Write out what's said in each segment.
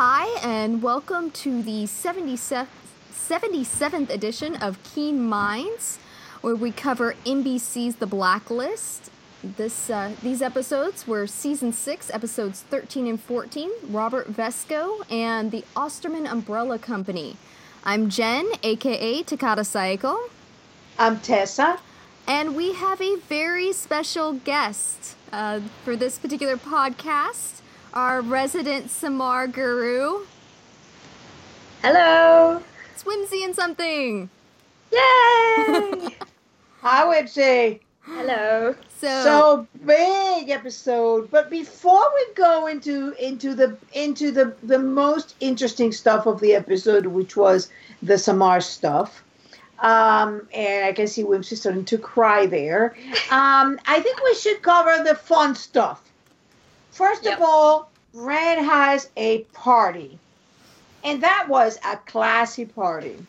Hi, and welcome to the 77th 77th edition of Keen Minds, where we cover NBC's The Blacklist. This uh, these episodes were season six, episodes 13 and 14. Robert Vesco and the Osterman Umbrella Company. I'm Jen, aka Takata Saiko, I'm Tessa. and we have a very special guest uh, for this particular podcast. Our resident Samar guru, Hello! Swimsy and something. Yay! Hi, would say Hello. So, so big episode. But before we go into into the into the the most interesting stuff of the episode, which was the Samar stuff. Um, and I can see Whimsy starting to cry there. Um, I think we should cover the fun stuff. First Yep. of all, Red has a party. And that was a classy party.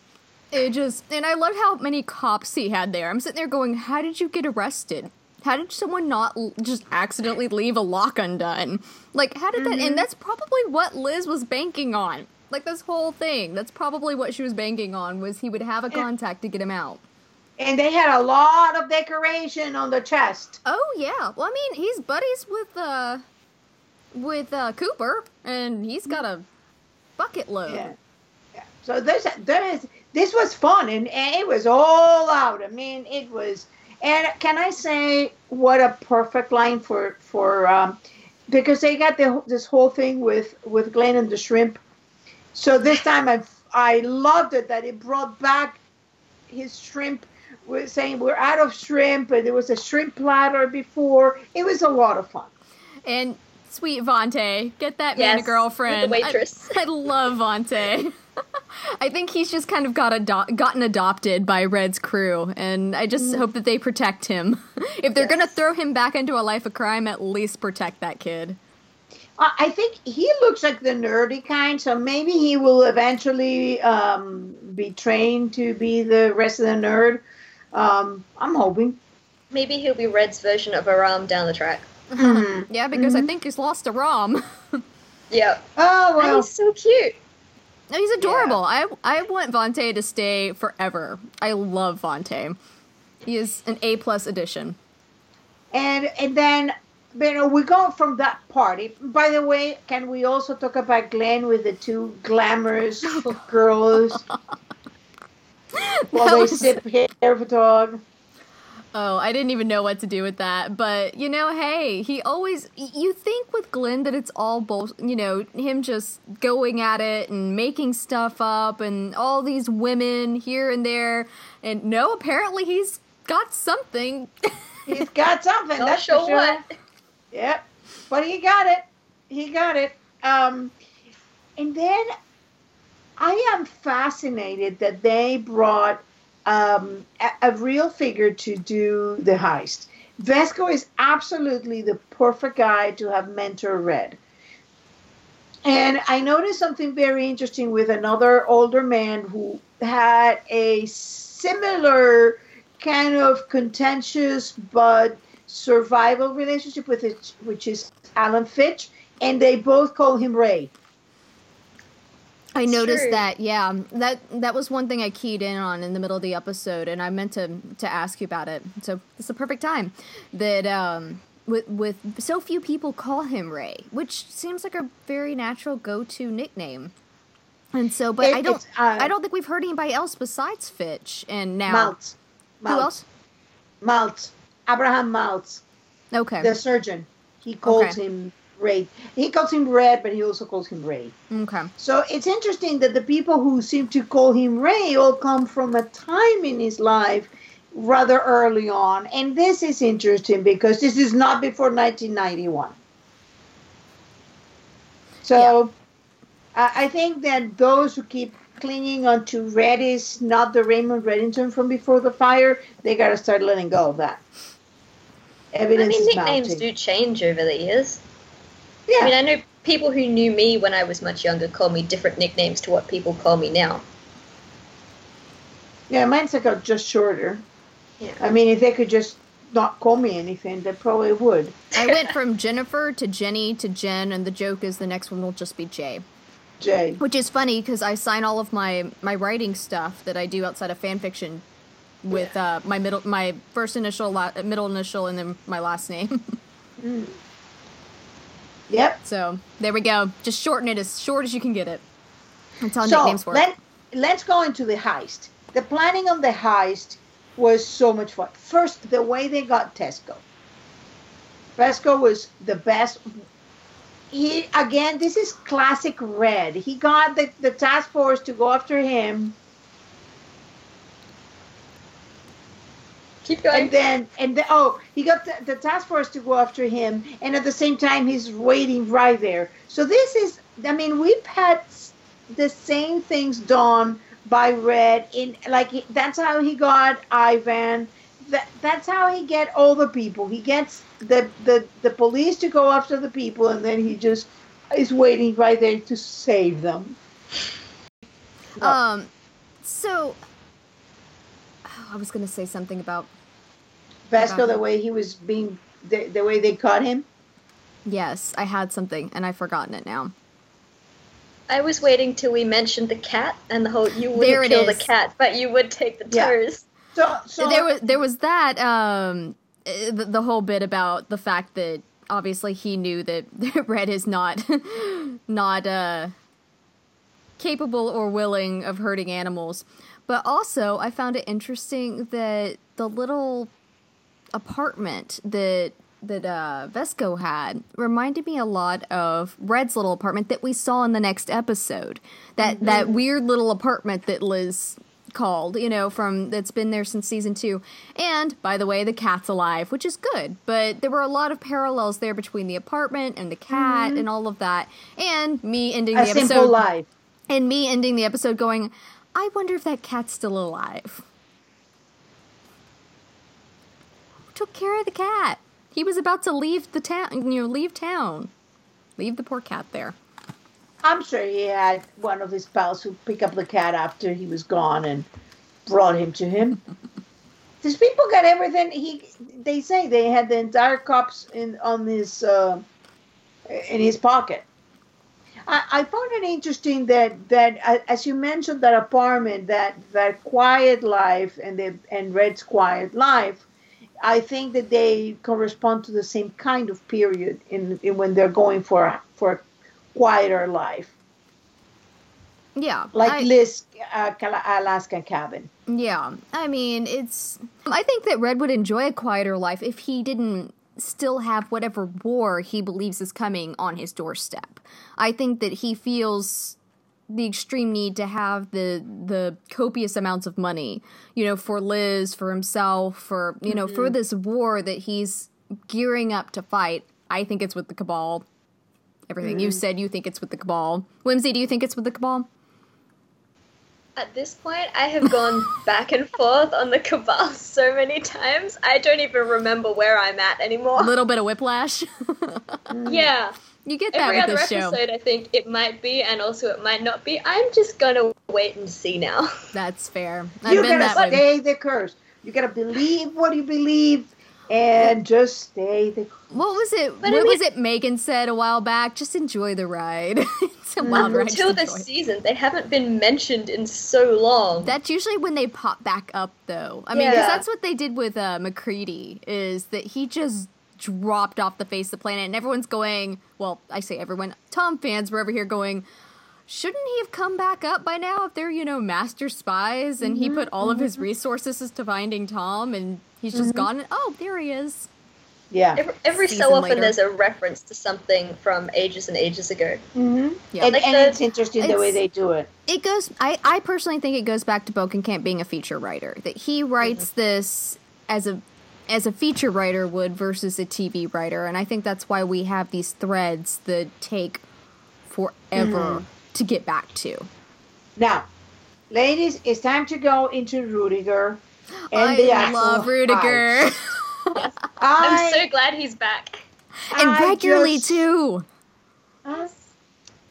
It just, and I love how many cops he had there. I'm sitting there going, how did you get arrested? How did someone not l- just accidentally leave a lock undone? Like, how did that, and that's probably what Liz was banking on. Like, this whole thing, that's probably what she was banking on, was he would have a contact to get him out. And they had a lot of decoration on the chest. Oh, yeah. Well, I mean, he's buddies with, uh, with, uh, Cooper, and he's got a bucket load. Yeah. yeah. So this there is this was fun and, and it was all out. I mean, it was. And can I say what a perfect line for for um, because they got the, this whole thing with with Glenn and the shrimp. So this time I I loved it that it brought back his shrimp. We're saying we're out of shrimp, and there was a shrimp platter before. It was a lot of fun. And sweet Vontae, get that man a girlfriend. with the waitress. I, I love Vontae. I think he's just kind of got ado- gotten adopted by Red's crew, and I just hope that they protect him. if they're gonna throw him back into a life of crime, at least protect that kid. I I think he looks like the nerdy kind, so maybe he will eventually um, be trained to be the rest of the nerd. Um, I'm hoping. Maybe he'll be Red's version of Aram down the track. Mhm. Yeah, because I think he's lost Aram. Yeah. Oh And he's so cute. No, he's adorable. I I want Vontae to stay forever. I love Vontae. He is an A plus addition. and and then you know we go from that party. By the way, can we also talk about Glenn with the two glamorous girls while That they was- sip hair for dog? Oh, I didn't even know what to do with that. But, you know, hey, he always. You think with Glenn that it's all bull. You know, him just going at it and making stuff up and all these women here and there. And no, apparently he's got something. He's got something. That's sure for sure. what. Yep. But he got it. He got it. Um, and then I am fascinated that they brought um, a, a real figure to do the heist. Vesco is absolutely the perfect guy to have mentor Red. And I noticed something very interesting with another older man who had a similar kind of contentious but survival relationship with it, which is Alan Fitch, and they both call him Ray. I noticed true. that. Yeah, that that was one thing I keyed in on in the middle of the episode, and I meant to to ask you about it. So it's the perfect time that um, with with so few people call him Ray, which seems like a very natural go to nickname. And so, but It- I don't uh, I don't think we've heard anybody else besides Fitch. And now Maltz. who else? Maltz. Abraham Maltz, Okay, the surgeon. He calls Okay. him Ray. He calls him Red, but he also calls him Ray. okay, So it's interesting that the people who seem to call him Ray all come from a time in his life rather early on. And this is interesting because this is not before 1991. So I I think that those who keep clinging onto Red is not the Raymond Reddington from before the fire, they got to start letting go of that. Evidence I mean, nicknames do change over the years. Yeah. I mean, I know people who knew me when I was much younger call me different nicknames to what people call me now. yeah, mine's like a just shorter. Yeah. I mean, if they could just not call me anything, they probably would. I went from Jennifer to Jenny to Jen, and the joke is the next one will just be Jay. Jay. Which is funny because I sign all of my my writing stuff that I do outside of fan fiction with uh, my middle my first initial, la- middle initial, and then my last name. Yep. so there we go. Just shorten it as short as you can get it. That's how So nicknames work. let let's go into the heist. The planning of the heist was so much fun. First, the way they got Vesco. Vesco was the best. He again, this is classic Red. He got the, the task force to go after him, Keep going. and then and the, oh, he got the, the task force to go after him, and at the same time, he's waiting right there. So this is, I mean, we've had the same things done by Red. In like that's how he got Ivan. That, that's how he get all the people. He gets the, the the police to go after the people, and then he just is waiting right there to save them. Um, so I was gonna say something about Vesco, the way he was being, the, the way they caught him. yes, I had something and I've forgotten it now. I was waiting till we mentioned the cat and the whole you wouldn't it kill the cat, but you would take the Yeah. toes. So so there was there was that um uh, the, the whole bit about the fact that obviously he knew that Red is not not uh capable or willing of hurting animals. But also I found it interesting that the little apartment that that uh, Vesco had reminded me a lot of Red's little apartment that we saw in the next episode. That that weird little apartment that Liz called, you know, from that's been there since season two. And by the way, the cat's alive, which is good. But there were a lot of parallels there between the apartment and the cat and all of that. And me ending a the episode life. and me ending the episode going, I wonder if that cat's still alive. Who took care of the cat? He was about to leave the town, you know, leave town. Leave the poor cat there. I'm sure he had one of his pals who pick up the cat after he was gone and brought him to him. These people got everything. He, they say they had the entire cops in on his uh, in his pocket. I, I found it interesting that that uh, as you mentioned that apartment, that that quiet life and the and Red's quiet life. I think that they correspond to the same kind of period in, in when they're going for for a quieter life Yeah. like I- Liz uh, Kala- Alaska cabin. Yeah, I mean, it's. I think that Red would enjoy a quieter life if he didn't still have whatever war he believes is coming on his doorstep. I think that he feels the extreme need to have the the copious amounts of money, you know, for Liz, for himself, for you know, for mm-hmm. this war that he's gearing up to fight. I think it's with the Cabal. Everything you mm-hmm. said, you think it's with the Cabal. Whimsy, do you think it's with the Cabal? At this point, I have gone back and forth on the cabal so many times, I don't even remember where I'm at anymore. A little bit of whiplash. Yeah. You get that Every with other this show. episode, I think it might be, and also it might not be. I'm just gonna wait and see now. That's fair. I've You been gotta that way. the course. You gotta believe what you believe, and just stay the. What was it? But I what was it Megan said a while back? Just enjoy the ride. it's a wild ride. Until just this season, they haven't been mentioned in so long. That's usually when they pop back up, though. I mean, 'cause Yeah. that's what they did with uh, McCready. Is that he just dropped off the face of the planet, and everyone's going. Well, I say everyone. Tom fans were over here going. Shouldn't he have come back up by now if they're, you know, master spies and he mm-hmm, put all of his mm-hmm. resources to finding Tom and he's just mm-hmm. gone? Oh, there he is. Yeah. every, every Season so often, later. there's a reference to something from ages and ages ago. hmm Yeah. And, Like and the- it's interesting the way they do it. it goes I, I personally think it goes back to Bokenkamp being a feature writer that he writes this as a as a feature writer would versus a TV writer and I think that's why we have these threads that take forever mm-hmm. to get back to. Now, ladies, it's time to go into Rudiger and the I actual love Rudiger heist. I'm so glad he's back. and I regularly just- too. Huh?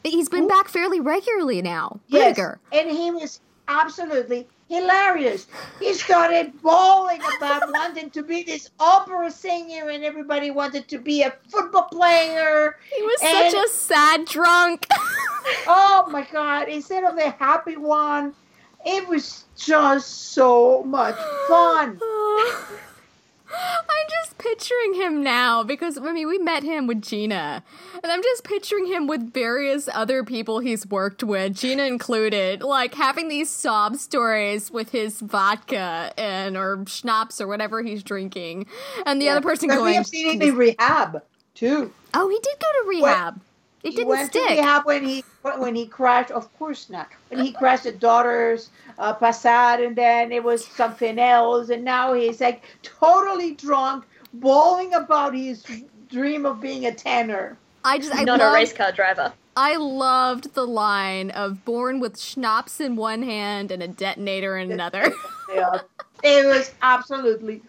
He's been back fairly regularly now. Yes, Rudiger. and he was absolutely hilarious. He started bawling about wanting to be this opera singer, and everybody wanted to be a football player. He was And- such a sad drunk. oh my god! Instead of the happy one, it was just so much fun. I'm just picturing him now because I mean we met him with Gina, and I'm just picturing him with various other people he's worked with, Gina included, like having these sob stories with his vodka and or schnapps or whatever he's drinking, and the Yeah. other person going. we have seen him in rehab too. Oh, he did go to rehab. It He didn't went to stick. rehab when he when he crashed. Of course not. When he crashed at daughter's uh, Passat, and then it was something else, and now he's like totally drunk, bawling about his dream of being a tenor. I just I Not a race car driver. I loved the line of born with schnapps in one hand and a detonator in another. Yeah. it was absolutely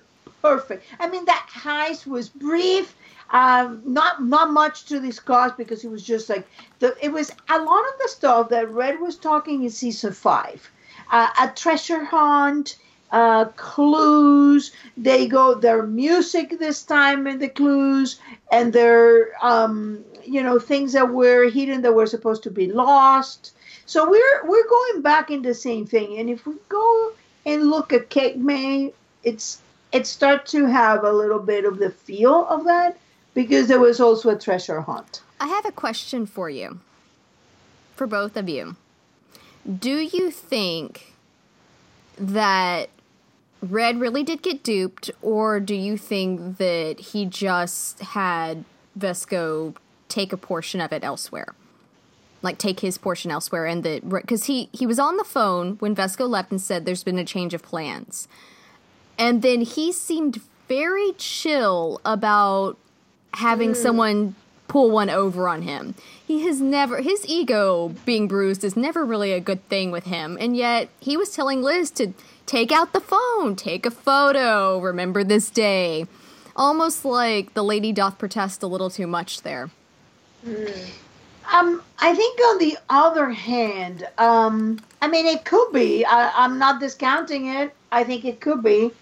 perfect. I mean, that heist was brief. Um, not not much to discuss because it was just like the. It was a lot of the stuff that Red was talking in season five. Uh, a treasure hunt, uh, clues. They go their music this time in the clues, and their um, you know things that were hidden that were supposed to be lost. So we're we're going back in the same thing. And if we go and look at Cape May, it's it starts to have a little bit of the feel of that because there was also a treasure hunt. I have a question for you. For both of you. Do you think that Red really did get duped, or do you think that he just had Vesco take a portion of it elsewhere? Like take his portion elsewhere, and that because he he was on the phone when Vesco left and said there's been a change of plans, and then he seemed very chill about having someone pull one over on him. He has never his ego being bruised is never really a good thing with him, and yet he was telling Liz to take out the phone, take a photo, remember this day. Almost like the lady doth protest a little too much there. Um, I think on the other hand, um, I mean, it could be. I, I'm not discounting it. I think it could be.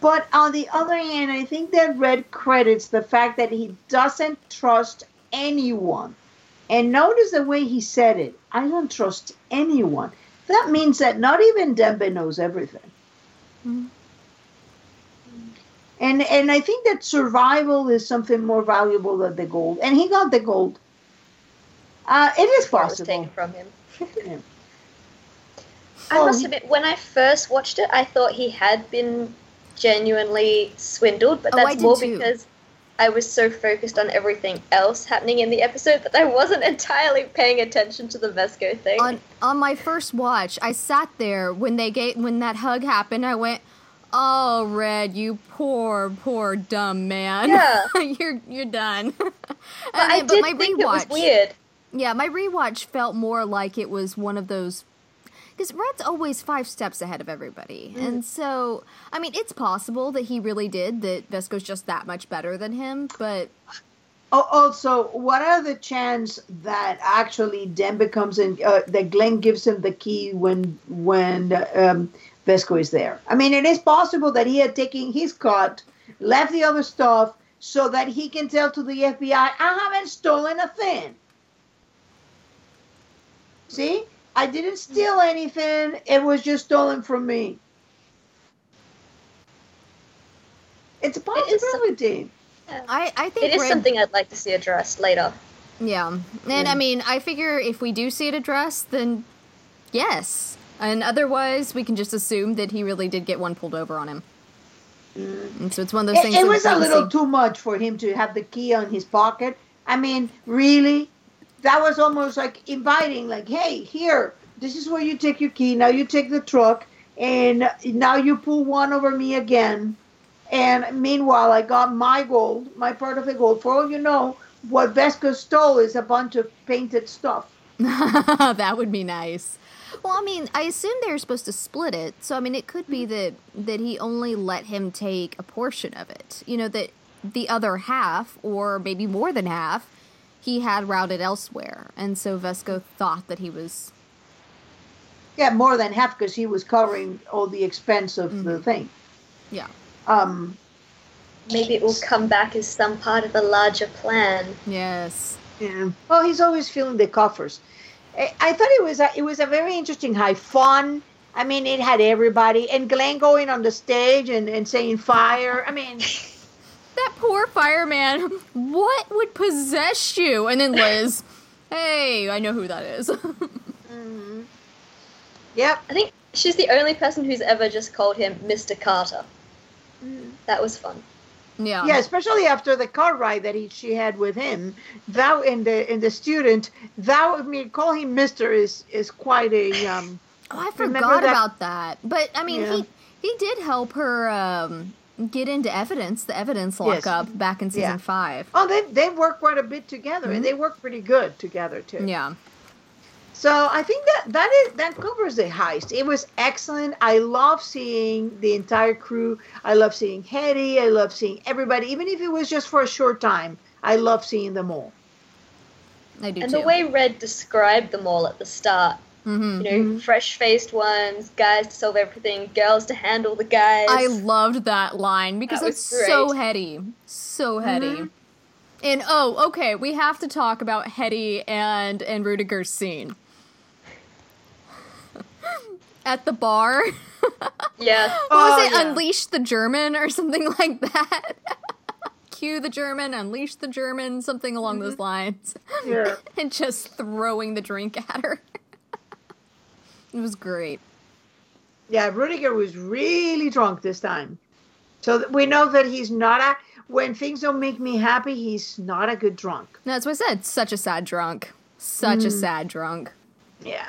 But on the other hand, I think that Red credits the fact that he doesn't trust anyone. And notice the way he said it. I don't trust anyone. That means that not even Dembe knows everything. And and I think that survival is something more valuable than the gold. And he got the gold. Uh, it is possible. taken from him. Yeah. I Oh, must admit, when I first watched it, I thought he had been genuinely swindled, but Oh, that's did more too. because I was so focused on everything else happening in the episode that I wasn't entirely paying attention to the Vesco thing. on on my first watch, I sat there when they gave when that hug happened. I went, "Oh, Red, you poor, poor dumb man. Yeah. you're you're done." but I did think it was weird. Yeah, my rewatch felt more like it was one of those. Because Red's always five steps ahead of everybody. Mm. And so, I mean, it's possible that he really did, that Vesco's just that much better than him, but Oh, also, what are the chance that actually Dembe becomes in? Uh, that Glenn gives him the key when when um, Vesco is there. I mean, it is possible that he had taken his cut, left the other stuff, so that he can tell to the FBI, "I haven't stolen a thing." See, I didn't steal anything. It was just stolen from me. It's a It is some- I. I think It is something I'd like to see addressed later. Yeah. And Yeah. I mean, I figure if we do see it addressed, then yes. And otherwise, we can just assume that he really did get one pulled over on him. Mm. And so it's one of those It, things. it was a little see. too much for him to have the key on his pocket. I mean, really? That was almost like inviting, like, hey, here, this is where you take your key. Now you take the truck, and now you pull one over me again. And meanwhile, I got my gold, my part of the gold. For all you know, what Vesco stole is a bunch of painted stuff. that would be nice. Well, I mean, I assume they were supposed to split it, so I mean, it could be mm-hmm. that that he only let him take a portion of it. You know, that the other half, or maybe more than half, he had routed elsewhere, and so Vesco thought that he was. Yeah, more than half because he was covering all the expense of the thing. Yeah. Um, Maybe it will come back as some part of the larger plan. Yes. Yeah. Well, he's always filling the coffers. I, I thought it was a, it was a very interesting high fun. I mean, it had everybody and Glenn going on the stage and, and saying fire. I mean, That poor fireman. What would possess you? And then Liz, hey, I know who that is. mhm. yep. I think she's the only person who's ever just called him Mr. Carter. Mm. That was fun. yeah. Yeah, especially after the car ride that he she had with him. Thou in the in the student, thou I mean call him Mister is is quite a um Oh, I forgot that- about that. But I mean, Yeah. he he did help her um, get into evidence, the evidence Yes. lockup back in season Yeah. five. oh they they work quite a bit together and mm-hmm. they work pretty good together too. Yeah. So I think that that is that covers the heist. It was excellent. I love seeing the entire crew. I love seeing Hetty. I love seeing everybody, even if it was just for a short time. I love seeing them all. I do And too. the way Red described them all at the start, hmm you know, Mhm. fresh faced ones, guys to solve everything, girls to handle the guys. I loved that line because That was it's so heady. So heady. Mhm. And oh, okay, we have to talk about Hetty and and Rudiger's scene. At the bar. yeah. What Oh, was it? yeah. Unleash the German or something like that? Cue the German, unleash the German, something along those lines. Yeah. and just throwing the drink at her. It was great. Yeah, Rudiger was really drunk this time. So we know that he's not a when things don't make me happy, he's not a good drunk. No, that's what I said. Such a sad drunk. Such a sad drunk. Yeah.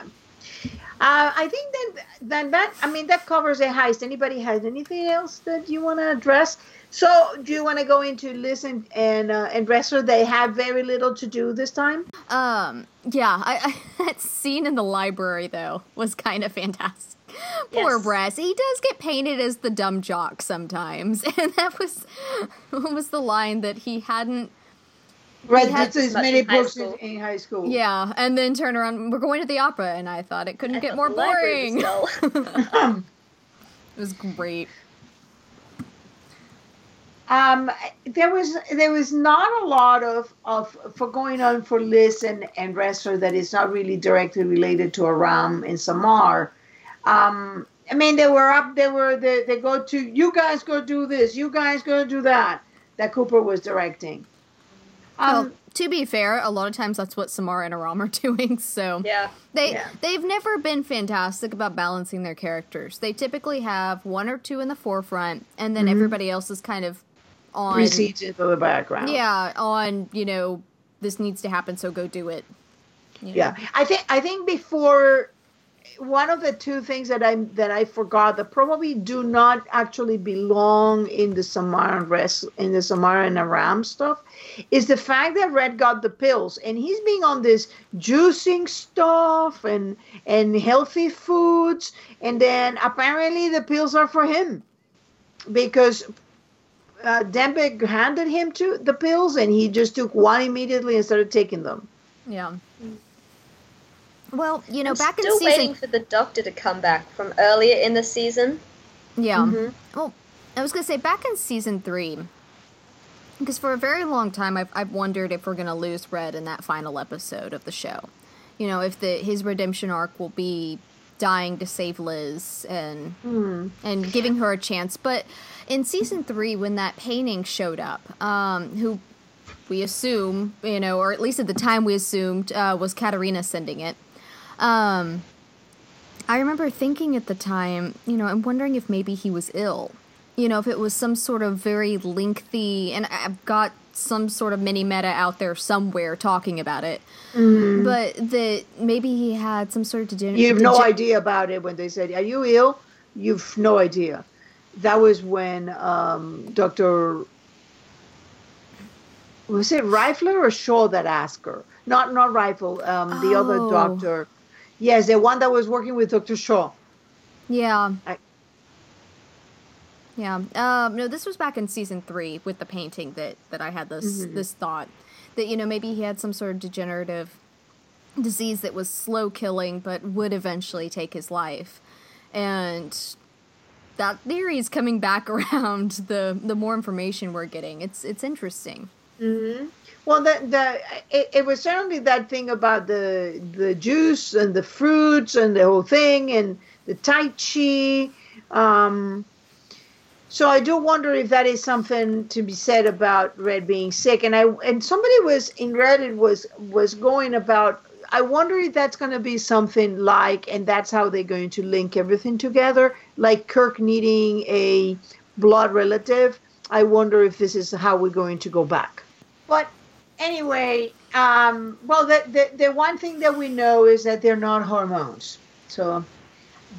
Uh, I think that then that I mean that covers a heist. Anybody has anything else that you want to address? So do you want to go into Liz and and, uh, and Ressler? They have very little to do this time. Um, yeah, I, I, that scene in the library though was kind of fantastic. Poor Yes. Bress. He does get painted as the dumb jock sometimes, and that was was the line that he hadn't. Right, had that's as many in high books in, school. in high school. Yeah, and then turn around. We're going to the opera, and I thought it couldn't I get more boring. was it was great. Um, there was there was not a lot of, of for going on for Liz and, and Ressler that is not really directly related to Aram and Samar. Um, I mean, they were up. They were they, they go to you guys go do this. You guys go do that. That Cooper was directing. Um, well, to be fair, a lot of times that's what Samara and Aram are doing. So yeah. They Yeah. they've never been fantastic about balancing their characters. They typically have one or two in the forefront, and then everybody else is kind of on. recedes into the background. Yeah, on you know this needs to happen, so go do it. you know. Yeah, I think I think before one of the two things that I that I forgot that probably do not actually belong in the Samara rest in the Samara and Aram stuff is the fact that Red got the pills and he's being on this juicing stuff and and healthy foods and then apparently the pills are for him because uh, Dembeck handed him to the pills and he just took one immediately and started taking them. Yeah. Well, you know, I'm back in season, still waiting for the doctor to come back from earlier in the season. yeah. Mhm. Well, I was gonna say back in season three, because for a very long time I've I've wondered if we're gonna lose Red in that final episode of the show. You know, if the his redemption arc will be dying to save Liz and Hmm. and giving her a chance. But in season three, when that painting showed up, um, who we assume, you know, or at least at the time we assumed uh, was Katarina sending it. Um, I remember thinking at the time, you know, I'm wondering if maybe he was ill. You know, if it was some sort of very lengthy, and I've got some sort of mini meta out there somewhere talking about it, but that maybe he had some sort of degener- You have no idea about it when they said, Are you ill? You've no idea. That was when um, Dr. Was it Rifler or Shaw that asked her? Not not Rifle, um, the other Oh. doctor. Yes, the one that was working with Dr. Shaw. Yeah. I- yeah. Um, no, this was back in season three with the painting that that I had this Mm-hmm. this thought that you know maybe he had some sort of degenerative disease that was slow killing but would eventually take his life, and that theory is coming back around. The the more information we're getting, it's it's interesting. Mm-hmm. Well, the, the it, it, was certainly that thing about the the juice and the fruits and the whole thing and the tai chi. Um, so I do wonder if that is something to be said about Red being sick. And I and somebody was in Reddit was was going about. I wonder if that's going to be something like, and that's how they're going to link everything together, like Kirk needing a blood relative. I wonder if this is how we're going to go back. But anyway, um, well, the, the, the one thing that we know is that they're not hormones. So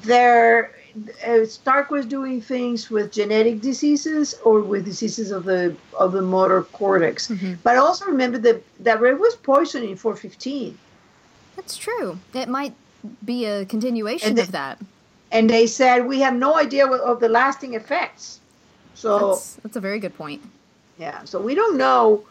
they're, uh, Stark was doing things with genetic diseases or with diseases of the of the motor cortex. Mm-hmm. But also remember that that Red was poisoned in 415. That's true. It might be a continuation they, of that. And they said we have no idea of the lasting effects. So that's, that's a very good point. Yeah. So we don't know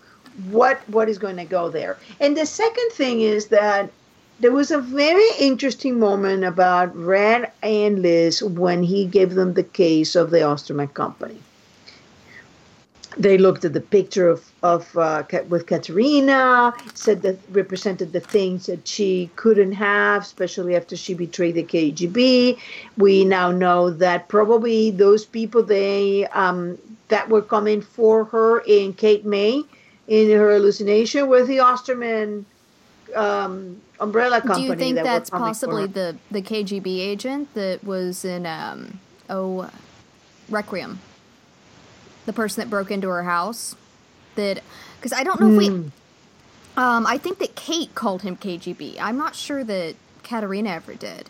what what is going to go there. And the second thing is that there was a very interesting moment about Red and Liz when he gave them the case of the Osterman Company. They looked at the picture of, of uh, with Katarina, said that represented the things that she couldn't have, especially after she betrayed the KGB. We now know that probably those people they um, that were coming for her in Cape May in her hallucination with the Osterman um, umbrella company. Do you think that that's possibly the the KGB agent that was in um, oh Requiem, the person that broke into her house? That because I don't know if we. Hmm. Um, I think that Kate called him KGB. I'm not sure that Katarina ever did.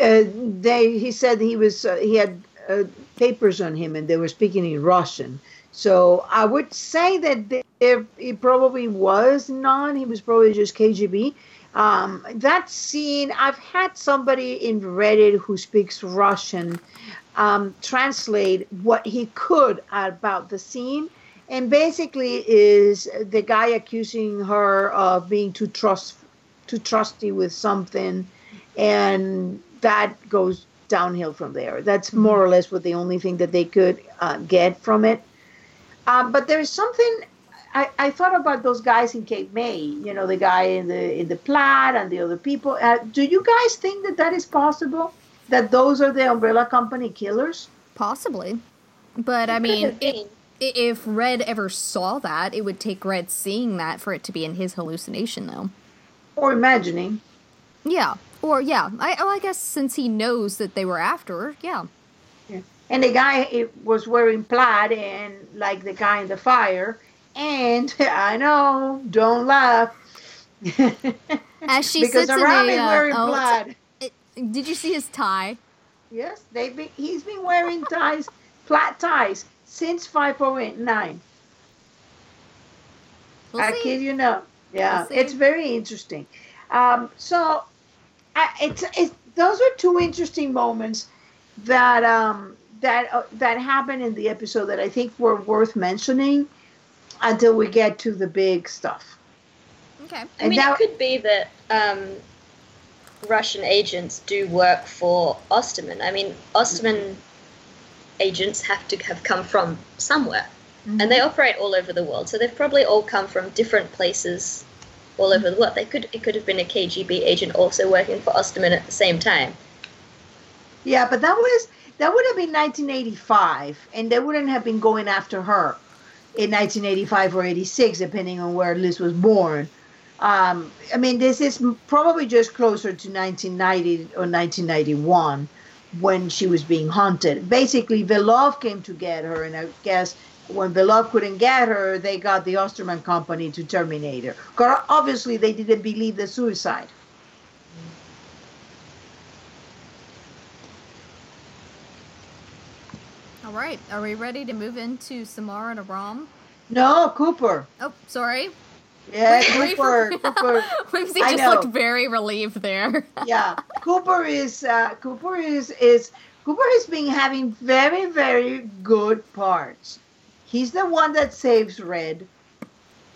Uh, they he said he was uh, he had uh, papers on him and they were speaking in Russian. So I would say that if he probably was not, he was probably just KGB. Um, that scene, I've had somebody in Reddit who speaks Russian um, translate what he could about the scene, and basically is the guy accusing her of being too trust too trusty with something, and that goes downhill from there. That's more or less what the only thing that they could uh, get from it. Um, but there's something I, I thought about those guys in Cape May. You know, the guy in the in the Plaid and the other people. Uh, do you guys think that that is possible? That those are the umbrella company killers? Possibly, but it I mean, it, if Red ever saw that, it would take Red seeing that for it to be in his hallucination, though. Or imagining. Yeah. Or yeah. I, well, I guess since he knows that they were after her, yeah and the guy was wearing plaid and like the guy in the fire and i know don't laugh as she because sits around in a, uh, wearing oh, plaid it, did you see his tie yes they've been he's been wearing ties flat ties since 509 we'll i see. kid you not yeah we'll it's very interesting um, so I, it's, it's those are two interesting moments that um, that uh, that happened in the episode that I think were worth mentioning until we get to the big stuff. Okay. I and mean, that, it could be that um, Russian agents do work for Osterman. I mean, Osterman mm-hmm. agents have to have come from somewhere, mm-hmm. and they operate all over the world. So they've probably all come from different places all over the world. They could it could have been a KGB agent also working for Osterman at the same time. Yeah, but that was that would have been 1985, and they wouldn't have been going after her in 1985 or 86, depending on where Liz was born. Um, I mean, this is probably just closer to 1990 or 1991 when she was being haunted. Basically, Belov came to get her, and I guess when Belov couldn't get her, they got the Osterman company to terminate her. Because obviously, they didn't believe the suicide. All right, are we ready to move into Samara and Aram? No, Cooper. Oh, sorry. Yeah, Cooper. Cooper. Whimsy just looked very relieved there. yeah, Cooper is uh, Cooper is is Cooper has been having very very good parts. He's the one that saves Red.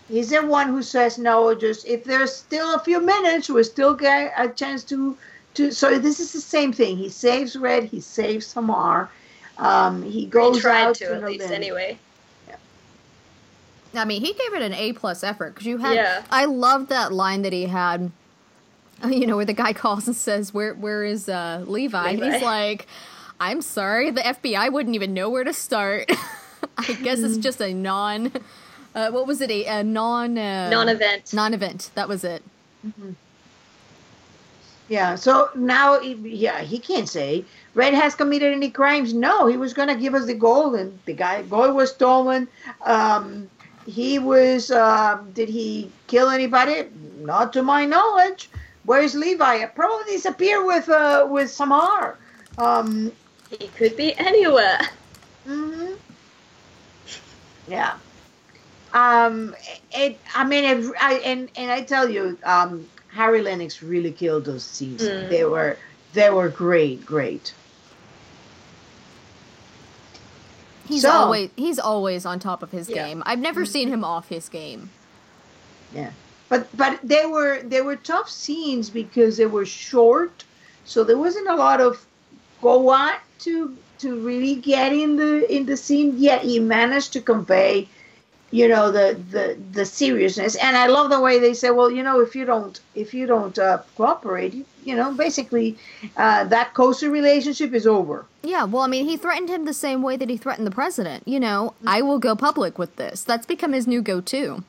He's the one who says no. Just if there's still a few minutes, we still get a chance to to. So this is the same thing. He saves Red. He saves Samar um, he goes tried out to, at least anyway. Yeah. I mean, he gave it an A plus effort because you had. Yeah. I love that line that he had. You know, where the guy calls and says, "Where, where is uh, Levi?" Levi. He's like, "I'm sorry, the FBI wouldn't even know where to start." I guess it's just a non. Uh, what was it? A, a non. Uh, Non-event. Non-event. That was it. Yeah. So now, he- yeah, he can't say Red has committed any crimes. No, he was gonna give us the gold, and the guy gold was stolen. Um, he was. Um, did he kill anybody? Not to my knowledge. Where's Levi? Probably disappeared with uh with Samar. Um, He could be anywhere. hmm Yeah. Um, it. I mean, it, I and and I tell you, um, Harry Lennix really killed those scenes. Mm. They were they were great, great. He's So- always he's always on top of his Yeah. game. I've never seen him off his game. Yeah. But but they were they were tough scenes because they were short, so there wasn't a lot of go on to to really get in the in the scene. Yet he managed to convey, you know, the the the seriousness. And I love the way they say, well, you know, if you don't if you don't uh, cooperate, you, you know, basically, uh, that kosher relationship is over. Yeah, well, I mean, he threatened him the same way that he threatened the president. You know, I will go public with this. That's become his new go-to.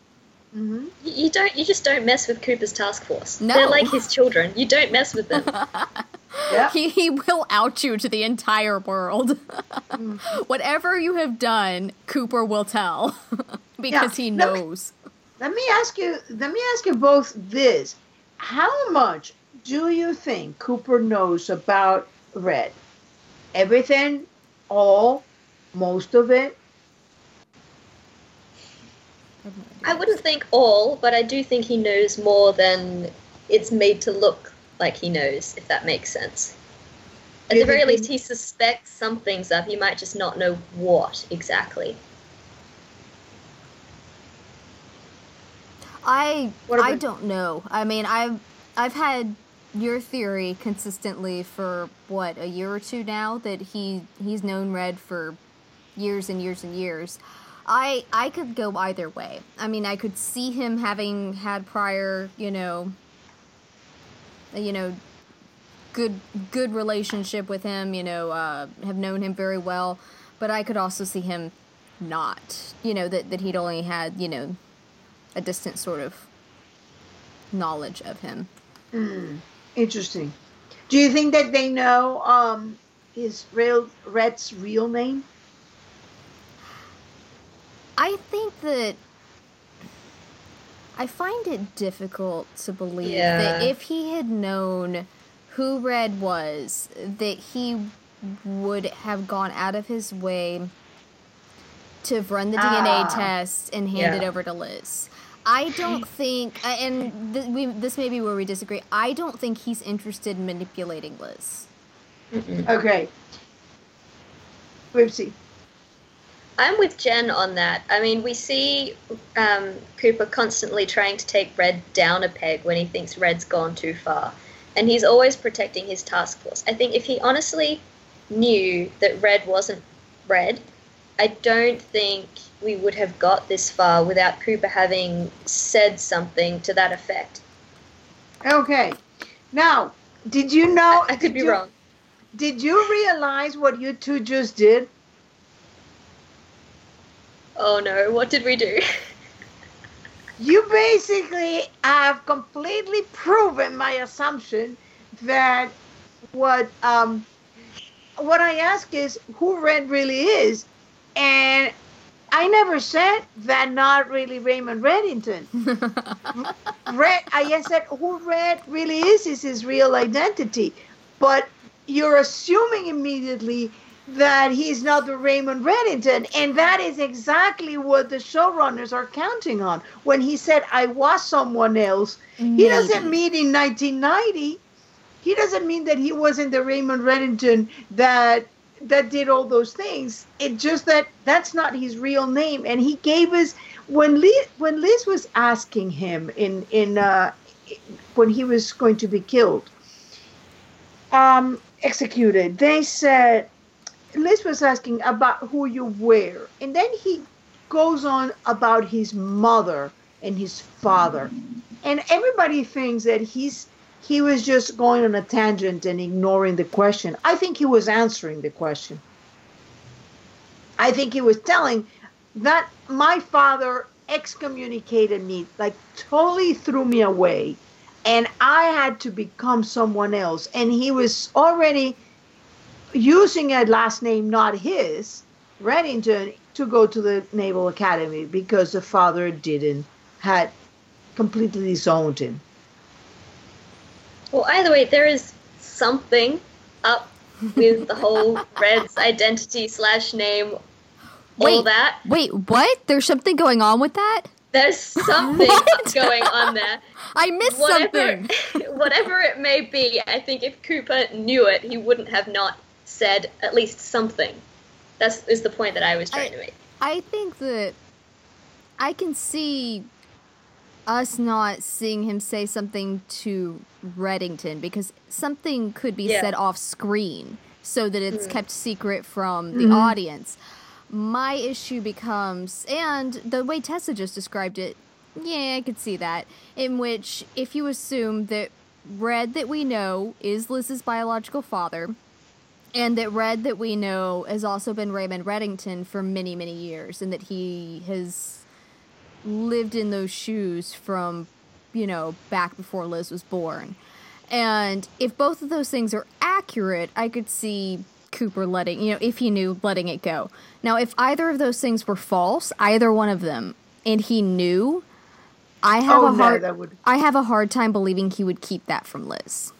hmm You you don't. You just don't mess with Cooper's task force. No. They're like his children. You don't mess with them. Yeah. He, he will out you to the entire world. Whatever you have done, Cooper will tell because Yeah, he let me- knows. Let me ask you. Let me ask you both this: How much do you think Cooper knows about Red? Everything, all, most of it. I wouldn't think all, but I do think he knows more than it's made to look like he knows, if that makes sense. At the very least, he suspects something's up. He might just not know what exactly. I What I don't know. I mean, I've I've had your theory consistently for what a year or two now that he he's known Red for years and years and years. I I could go either way. I mean, I could see him having had prior, you know, you know, good good relationship with him. You know, uh, have known him very well. But I could also see him not. You know that that he'd only had you know a distant sort of knowledge of him. Hmm. Interesting. Do you think that they know um, his real Red's real name? I think that I find it difficult to believe that if he had known who Red was, that he would have gone out of his way to run the DNA Ah. test and hand it over to Liz. I don't think, uh, and th- we, this may be where we disagree. I don't think he's interested in manipulating Liz. Mm-mm. Okay. Ripsy. I'm with Jen on that. I mean, we see um, Cooper constantly trying to take Red down a peg when he thinks Red's gone too far. And he's always protecting his task force. I think if he honestly knew that Red wasn't Red, I don't think we would have got this far without Cooper having said something to that effect. Okay. Now, did you know? I, I could did be you- wrong. Did you realize what you two just did? Oh no, what did we do? You basically have completely proven my assumption that what um what I ask is who Red really is, and I never said that not really Raymond Reddington. Red, I said who Red really is is his real identity, but you're assuming immediately that he's not the Raymond Reddington, and that is exactly what the showrunners are counting on. When he said I was someone else, he doesn't mean in 1990. He doesn't mean that he wasn't the Raymond Reddington that that did all those things. It just that that's not his real name, and he gave us when Liz when Liz was asking him in in uh, when he was going to be killed, um, executed. They said Liz was asking about who you were, and then he goes on about his mother and his father. And everybody thinks that he's he was just going on a tangent and ignoring the question. I think he was answering the question. I think he was telling that my father excommunicated me, like totally threw me away, and I had to become someone else. And he was already using a last name not his, Reddington, to go to the Naval Academy because the father didn't had completely disowned him. Well, either way, there is something up with the whole Red's identity slash name, Wait, all that. Wait, what? There's something going on with that? There's something going on there. I missed Whatever, something. whatever it may be, I think if Cooper knew it, he wouldn't have not said at least something. That's is the point that I was trying I- to make. I think that I can see us not seeing him say something to Reddington because something could be Yeah. said off screen so that it's Mm. kept secret from the Mhm. audience. My issue becomes, and the way Tessa just described it, yeah, I could see that. In which, if you assume that Red that we know is Liz's biological father, and that Red that we know has also been Raymond Reddington for many, many years, and that he has lived in those shoes from, you know, back before Liz was born. And if both of those things are accurate, I could see Cooper letting, you know, if he knew, letting it go. Now, if either of those things were false, either one of them, and he knew, I have oh a hard, would I have a hard time believing he would keep that from Liz.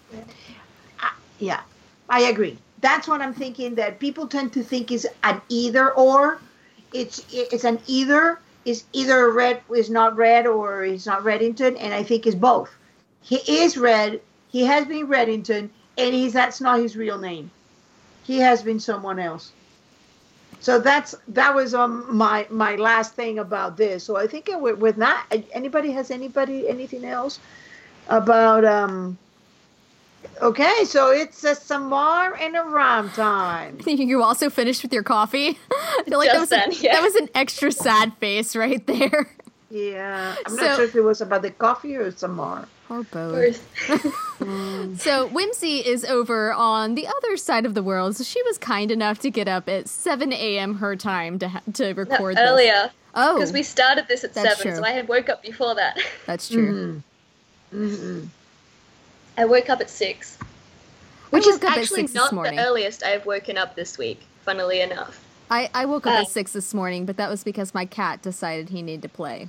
yeah, I agree. That's what I'm thinking. That people tend to think is an either or. It's it's an either. Is either red is not red or is not Reddington, and I think it's both. He is red. He has been Reddington, and he's that's not his real name. He has been someone else. So that's that was um my my last thing about this. So I think it, with, not anybody has anybody anything else about um. Okay, so it's a Samar and Aram time. you also finished with your coffee. I feel like that was, Just a- then, yeah. that was an extra sad face right there. Yeah, I'm So- not sure if it was about the coffee or Samar. Or both. So Whimsy is over on the other side of the world. So she was kind enough to get up at 7 a.m. her time to ha- to No, record this. earlier, Oh, because we started this at seven, true. so I had woke up before that. that's true. Mm-hmm. Mm-hmm. I woke up at six, which is woke up at actually 6 this not morning. the earliest I have woken up this week. Funnily enough, I, I woke up Uh, at 6 this morning, but that was because my cat decided he needed to play.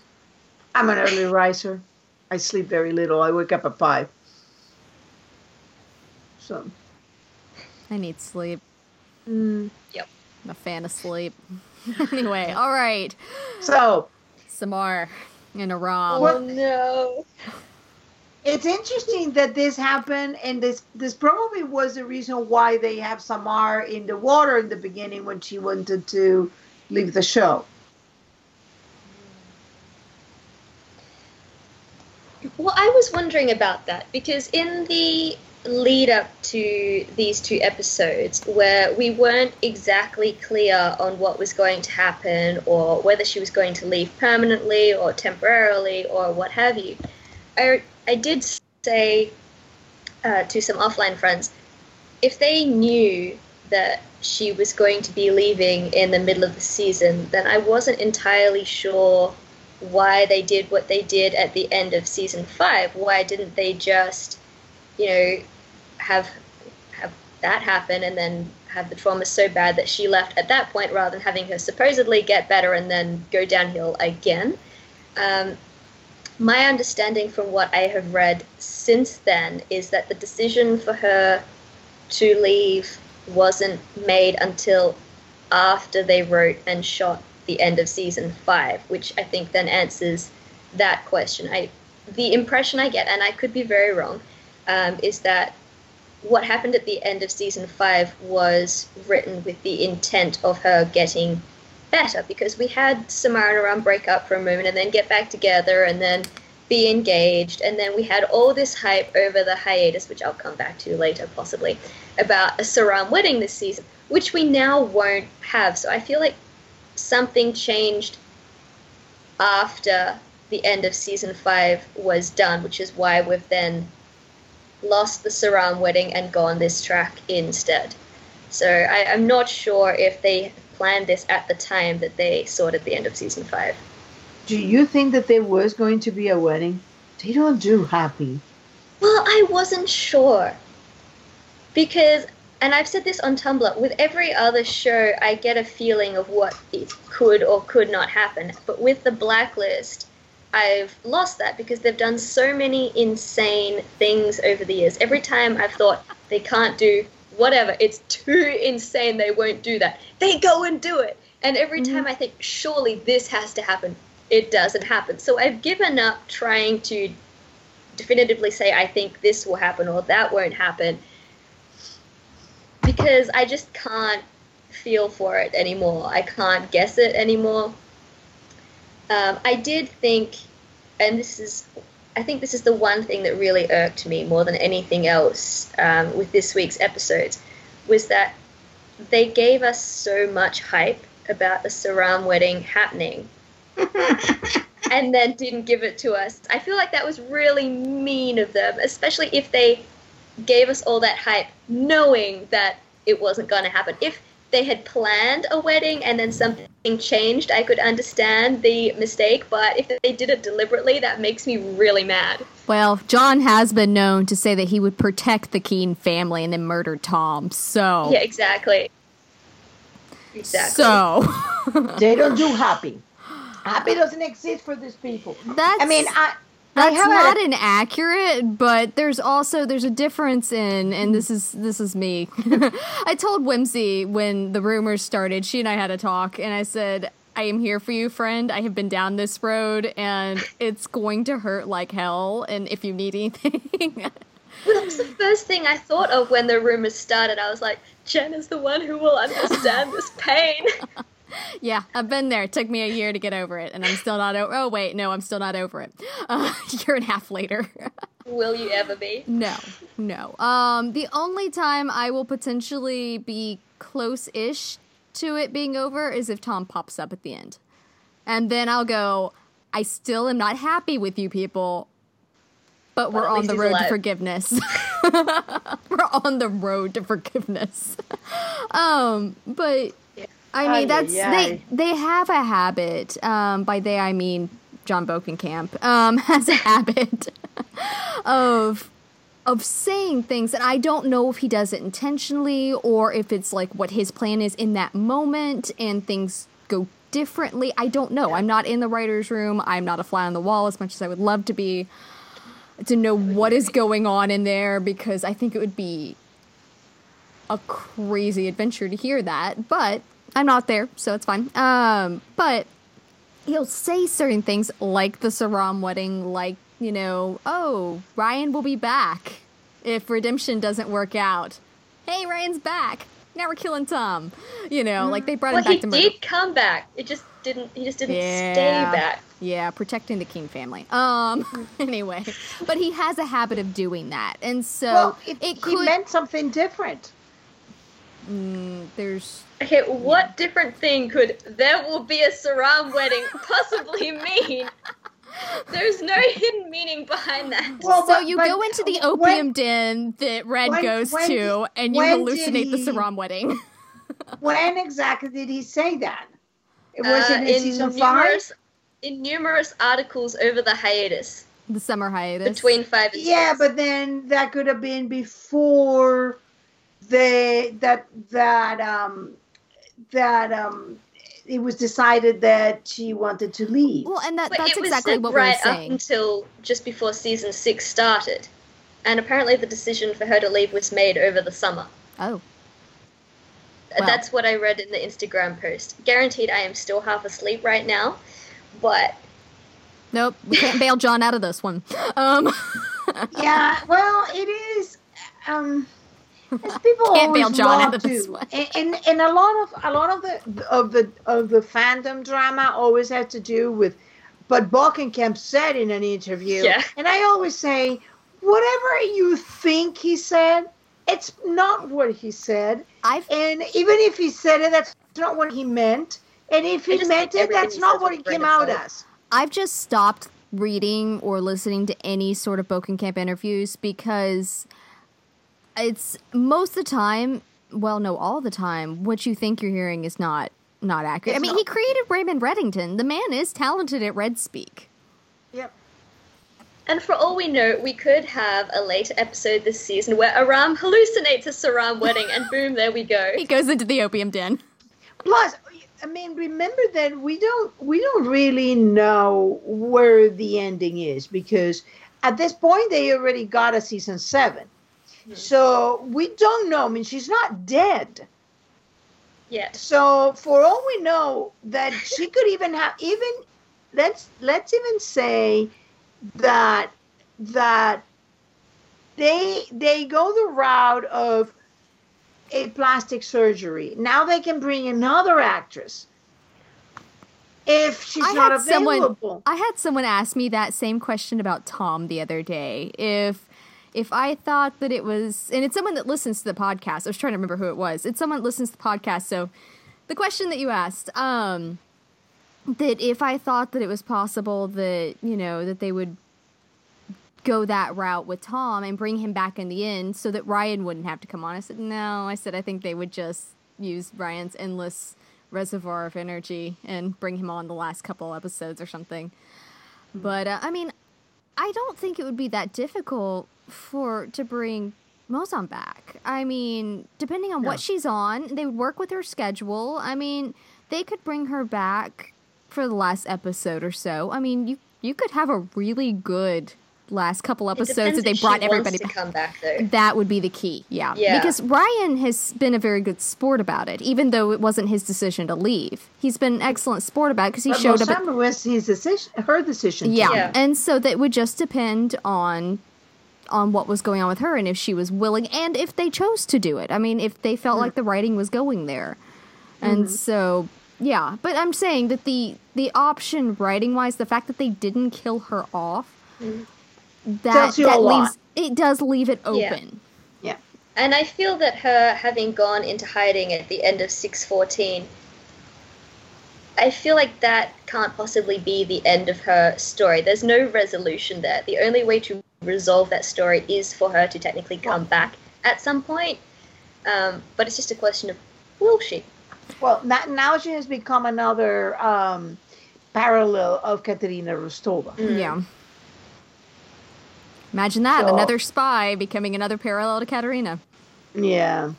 I'm an early riser. I sleep very little. I wake up at five. So, I need sleep. mm. I'm a fan of sleep. anyway, all right. so Samar and Aram. What- oh no. It's interesting that this happened, and this this probably was the reason why they have Samar in the water in the beginning when she wanted to leave the show. Well, I was wondering about that because in the lead up to these two episodes, where we weren't exactly clear on what was going to happen or whether she was going to leave permanently or temporarily or what have you, I, I did say uh, to some offline friends if they knew that she was going to be leaving in the middle of the season, then I wasn't entirely sure why they did what they did at the end of season five. Why didn't they just, you know, have have that happen and then have the trauma so bad that she left at that point rather than having her supposedly get better and then go downhill again? Um, my understanding from what I have read since then is that the decision for her to leave wasn't made until after they wrote and shot the end of season five, which I think then answers that question. I, the impression I get, and I could be very wrong, um, is that what happened at the end of season five was written with the intent of her getting better, because we had Samara and Aram break up for a moment and then get back together and then be engaged, and then we had all this hype over the hiatus, which I'll come back to later possibly, about a Saram wedding this season, which we now won't have. So I feel like something changed after the end of season five was done, which is why we've then lost the Saram wedding and gone this track instead. So I, I'm not sure if they planned this at the time that they sorted the end of season five. Do you think that there was going to be a wedding? They don't do happy. Well, I wasn't sure. Because, and I've said this on Tumblr, with every other show, I get a feeling of what it could or could not happen. But with the Blacklist, I've lost that because they've done so many insane things over the years. Every time I've thought they can't do whatever, it's too insane, they won't do that. They go and do it. And every Mm-hmm. time I think, surely this has to happen, it doesn't happen. So I've given up trying to definitively say, I think this will happen or that won't happen because I just can't feel for it anymore. I can't guess it anymore. Um, I did think, and this is, I think this is the one thing that really irked me more than anything else um, with this week's episodes, was that they gave us so much hype about the Saram wedding happening and then didn't give it to us. I feel like that was really mean of them, especially if they gave us all that hype knowing that it wasn't going to happen. If they had planned a wedding and then something changed, I could understand the mistake, but if they did it deliberately, that makes me really mad. Well, Jon has been known to say that he would protect the Keen family and then murder Tom. So, Yeah, exactly. Exactly. so They don't do happy. Happy doesn't exist for these people. that's I mean, I. That's have not a, inaccurate, but there's also there's a difference in, and this is this is me. I told Whimsy when the rumors started. She and I had a talk, and I said, "I am here for you, friend. I have been down this road, and it's going to hurt like hell. And if you need anything." Well, that was the first thing I thought of when the rumors started. I was like, Jen is the one who will understand this pain. Yeah, I've been there. It took me a year to get over it, and I'm still not over. Oh wait, no, I'm still not over it. Uh, a year and a half later. will you ever be? no, no. Um, the only time I will potentially be close-ish to it being over is if Tom pops up at the end, and then I'll go. I still am not happy with you people, but we're on the road to forgiveness. we're on the road to forgiveness. um, but I mean, that's ay. they they have a habit. Um, by they I mean Jon Bokenkamp um, has a habit of of saying things, and I don't know if he does it intentionally or if it's like what his plan is in that moment, and things go differently. I don't know. I'm not in the writers' room. I'm not a fly on the wall as much as I would love to be to know what is going on in there because I think it would be a crazy adventure to hear that, but I'm not there, so it's fine. Um, but he'll say certain things like the Saram wedding, like, you know, oh, Ryan will be back if redemption doesn't work out. Hey, Ryan's back. Now we're killing Tom. You know, like they brought Well, him back to murder. He did come back. It just didn't. He just didn't Yeah. stay back. Yeah, protecting the Keen family. Um, anyway, but he has a habit of doing that, and so well, it, it he meant something different. Mm, there's Okay, what different thing could there will be a Saram wedding possibly mean? There's no hidden meaning behind that. Well, so but- you but go into the when- opium den that Red when- goes when to, did- and you when did hallucinate the he- Saram wedding. When exactly did he say that? It was Uh, it in season five. numerous, in numerous articles over the hiatus the summer hiatus. between five and Yeah, six. but then that could have been before they that that um that um it was decided that she wanted to leave. well, and that But that's exactly what right we're up saying. until just before season six started, and apparently the decision for her to leave was made over the summer. oh, Uh, Wow. That's what I read in the Instagram post. Guaranteed, I am still half asleep right now, but nope, we can't bail Jon out of this one. Um, yeah, well, it is. Um, as people Can't bail always Jon out of this one. And, and a lot of a lot of the of the of the fandom drama always has to do with. But Bokenkamp said in an interview, Yeah. and I always say, whatever you think he said, it's not what he said. I've And even if he said it, that's not what he meant. And if he meant it, that's not what it came out as. I've just stopped reading or listening to any sort of Bokenkamp interviews because it's most of the time, well, no, all the time, what you think you're hearing is not not accurate. It's I mean, not. he created Raymond Reddington. The man is talented at red speak. Yep. And for all we know, we could have a later episode this season where Aram hallucinates a Saram wedding, and boom, there we go. He goes into the opium den. Plus, I mean, remember that we don't we don't really know where the ending is because at this point they already got a season 7 So we don't know. I mean, she's not dead. Yes. So for all we know, that she could even have even let's let's even say that that they they go the route of a plastic surgery. Now they can bring another actress if she's I not had someone- available. I had someone ask me that same question about Tom the other day. If if I thought that it was, and it's someone that listens to the podcast. I was trying to remember who it was. It's someone that listens to the podcast. So, the question that you asked, um, that if I thought that it was possible that you know that they would go that route with Tom and bring him back in the end, so that Ryan wouldn't have to come on. I said no. I said I think they would just use Ryan's endless reservoir of energy and bring him on the last couple episodes or something. But uh, I mean, I don't think it would be that difficult for to bring Mozhan back. I mean, depending on No. what she's on, they would work with her schedule. I mean, they could bring her back for the last episode or so. I mean, you you could have a really good last couple episodes that they if she brought wants everybody to back. come back though. That would be the key, yeah. Yeah. Because Ryan has been a very good sport about it, even though it wasn't his decision to leave. He's been an excellent sport about it because he But showed up. At, Mosama was his decision, her decision. yeah. Yeah. and so that would just depend on on what was going on with her and if she was willing and if they chose to do it. I mean, if they felt mm. like the writing was going there, and mm-hmm. so yeah. But I'm saying that the the option writing wise, the fact that they didn't kill her off, mm-hmm. That Tells you a that lot. leaves it does leave it open. Yeah. And I feel that her having gone into hiding at the end of 614, I feel like that can't possibly be the end of her story. There's no resolution there. The only way to resolve that story is for her to technically come back at some point. Um, but it's just a question of will she? Well, now, now she has become another um, parallel of Katarina Rostova. Mm. Yeah. Imagine that So- another spy becoming another parallel to Katarina. Yeah.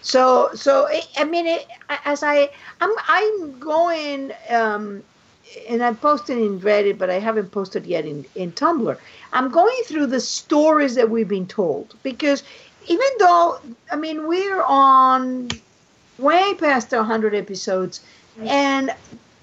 So so it, I mean it, as I I'm I'm going um and I posted in Reddit but I haven't posted yet in in Tumblr. I'm going through the stories that we've been told because even though I mean we're on way past 100 episodes and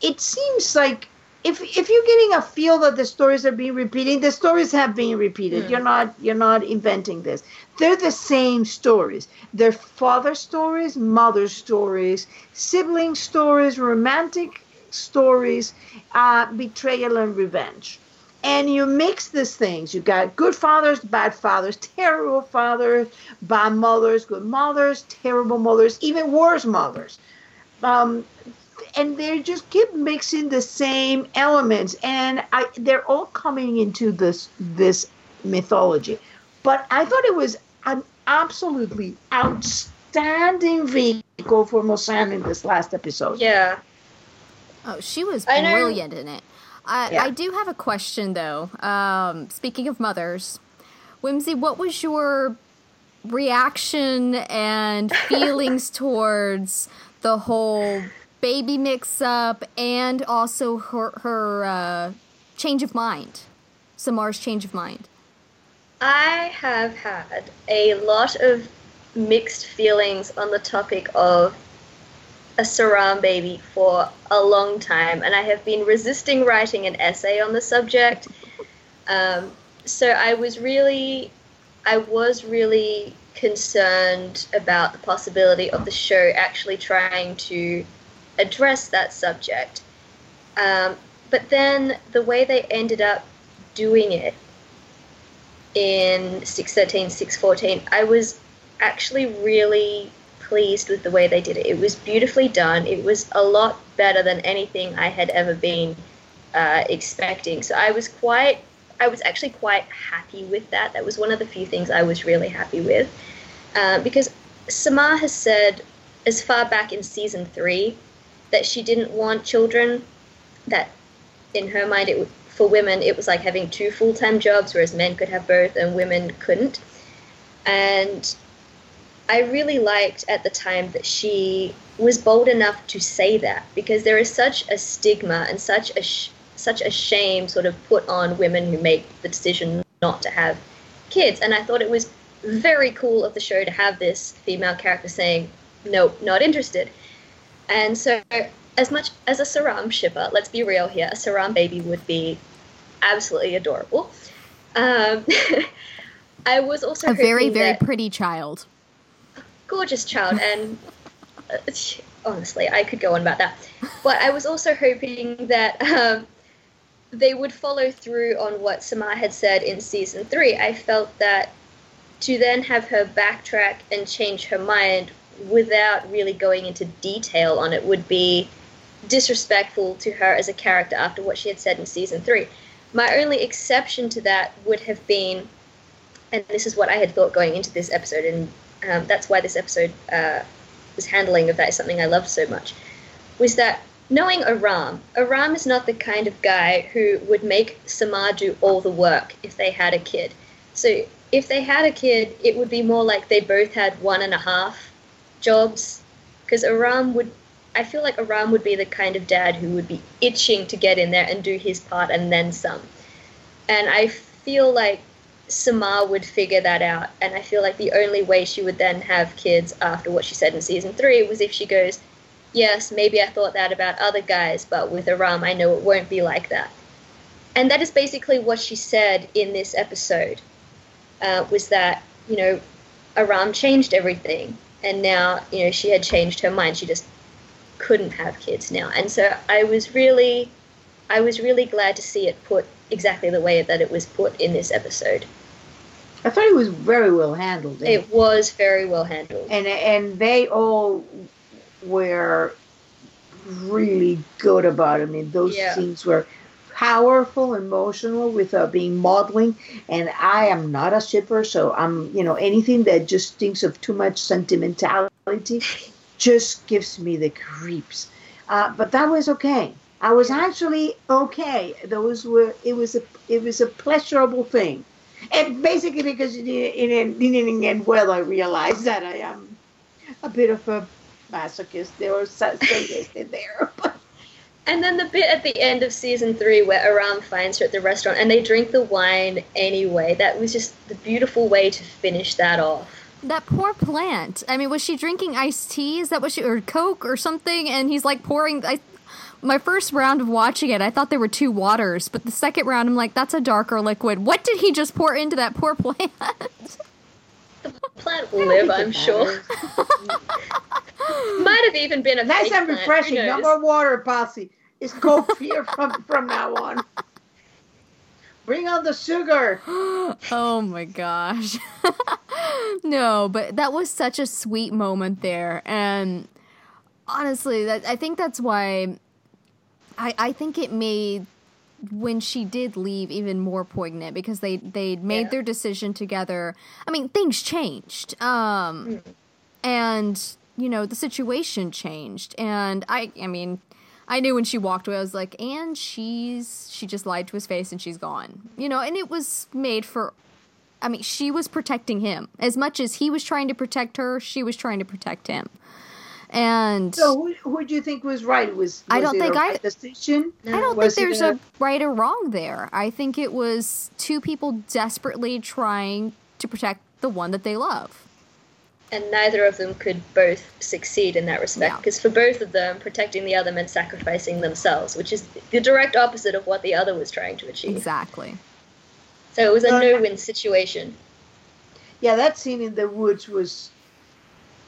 it seems like if if you're getting a feel that the stories are being repeated, the stories have been repeated. Mm. You're not you're not inventing this. They're the same stories. They're father stories, mother stories, sibling stories, romantic stories, uh, betrayal and revenge. And you mix these things. You got good fathers, bad fathers, terrible fathers, bad mothers, good mothers, terrible mothers, even worse mothers. Um, and they just keep mixing the same elements, and I, they're all coming into this this mythology. But I thought it was an absolutely outstanding vehicle for Mozhan in this last episode. Yeah. Oh, she was I brilliant in it. I, Yeah. I do have a question though. Um, speaking of mothers, Whimsy, what was your reaction and feelings towards the whole baby mix up and also her her uh, change of mind, Samar's change of mind? I have had a lot of mixed feelings on the topic of a Saram baby for a long time, and I have been resisting writing an essay on the subject. Um, so I was really, I was really concerned about the possibility of the show actually trying to address that subject. Um, but then the way they ended up doing it in 613, 614, I was actually really pleased with the way they did it. It was beautifully done. It was a lot better than anything I had ever been uh, expecting. So I was quite, I was actually quite happy with that. That was one of the few things I was really happy with, uh, because Samar has said as far back in season three that she didn't want children. That in her mind, it for women it was like having two full time jobs, whereas men could have both and women couldn't. And I really liked at the time that she was bold enough to say that because there is such a stigma and such a sh- such a shame sort of put on women who make the decision not to have kids. And I thought it was very cool of the show to have this female character saying, "Nope, not interested." And so, as much as a Saram shipper, let's be real here, a Saram baby would be absolutely adorable. Um, I was also a very very pretty child gorgeous child, and uh, honestly, I could go on about that. But I was also hoping that um, they would follow through on what Samar had said in season three. I felt that to then have her backtrack and change her mind without really going into detail on it would be disrespectful to her as a character after what she had said in season three. My only exception to that would have been, and this is what I had thought going into this episode, and um, that's why this episode uh, was handling of that is something I loved so much, was that knowing Aram, Aram is not the kind of guy who would make Samar do all the work if they had a kid. So if they had a kid, it would be more like they both had one and a half jobs, because Aram would. I feel like Aram would be the kind of dad who would be itching to get in there and do his part and then some. And I feel like Samar would figure that out. And I feel like the only way she would then have kids after what she said in season three was if she goes, Yes, maybe I thought that about other guys, but with Aram, I know it won't be like that. And that is basically what she said in this episode uh, was that, you know, Aram changed everything. And now, you know, she had changed her mind. She just couldn't have kids now. And so I was really, I was really glad to see it put exactly the way that it was put in this episode. I thought it was very well handled. It was very well handled, and and they all were really good about it. I mean, those yeah. scenes were powerful, emotional, without being maudling. And I am not a shipper, so I'm you know anything that just thinks of too much sentimentality just gives me the creeps. Uh, but that was okay. I was actually okay. Those were it was a it was a pleasurable thing and basically because in didn't end well, I realized that I am a bit of a masochist. There was sadist in there, but. And then the bit at the end of season three where Aram finds her at the restaurant and they drink the wine anyway. That was just the beautiful way to finish that off. That poor plant. I mean, was she drinking iced tea? Is that what she or Coke or something? And he's like pouring. I, my first round of watching it, I thought there were two waters, but the second round, I'm like, that's a darker liquid. What did he just pour into that poor plant? the plant will live, I'm sure. Might have even been a nice and refreshing. No more water, Posse. It's Coke here from from now on. Bring on the sugar. oh my gosh. no, but that was such a sweet moment there, and honestly, that I think that's why I, I think it made when she did leave even more poignant because they they made yeah. their decision together. I mean, things changed. Um mm. and you know, the situation changed and I I mean, I knew when she walked away I was like, "And she's she just lied to his face and she's gone." You know, and it was made for I mean, she was protecting him. As much as he was trying to protect her, she was trying to protect him. And so, who, who do you think was right? Was, was I don't think right I decision? I don't think there's a, a right or wrong there. I think it was two people desperately trying to protect the one that they love. And neither of them could both succeed in that respect, because yeah. for both of them, protecting the other meant sacrificing themselves, which is the direct opposite of what the other was trying to achieve. Exactly. So it was a no-win situation. Yeah, that scene in the woods was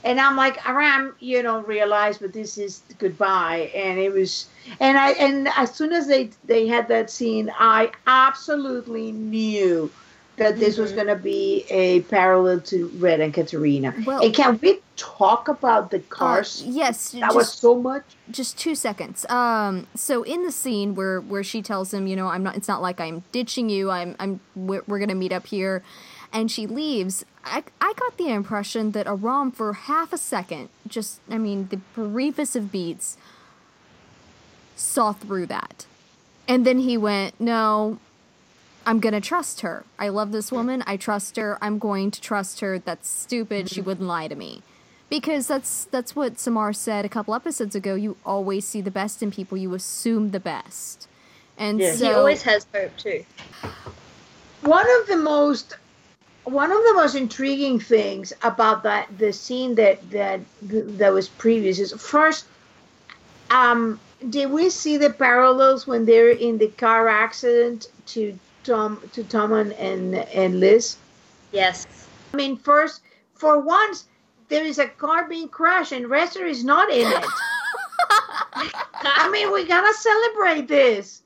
and I'm like, Aram, you don't realize, but this is goodbye. And it was, and I, and as soon as they they had that scene, I absolutely knew that this was Mhm. going to be a parallel to Red and Katarina. Well- and can we talk about the Uh, cars? yes, that just, was so much. just two seconds. Um, so in the scene where where she tells him, you know, I'm not. It's not like I'm ditching you. I'm. I'm. We're, we're gonna meet up here, and she leaves. I I got the impression that Aram for half a second, just I mean the briefest of beats, saw through that, and then he went, no. I'm gonna trust her. I love this woman. I trust her. I'm going to trust her. That's stupid. She wouldn't lie to me because that's that's what Samar said a couple episodes ago. You always see the best in people. You assume the best, and Yeah. so he always has hope too. one of the most one of the most intriguing things about that the scene that that that was previous is first um did we see the parallels when they're in the car accident to tom to tom and and, and liz Yes. i mean first for once there is a car being crashed and Ressler is not in it i mean we gotta celebrate this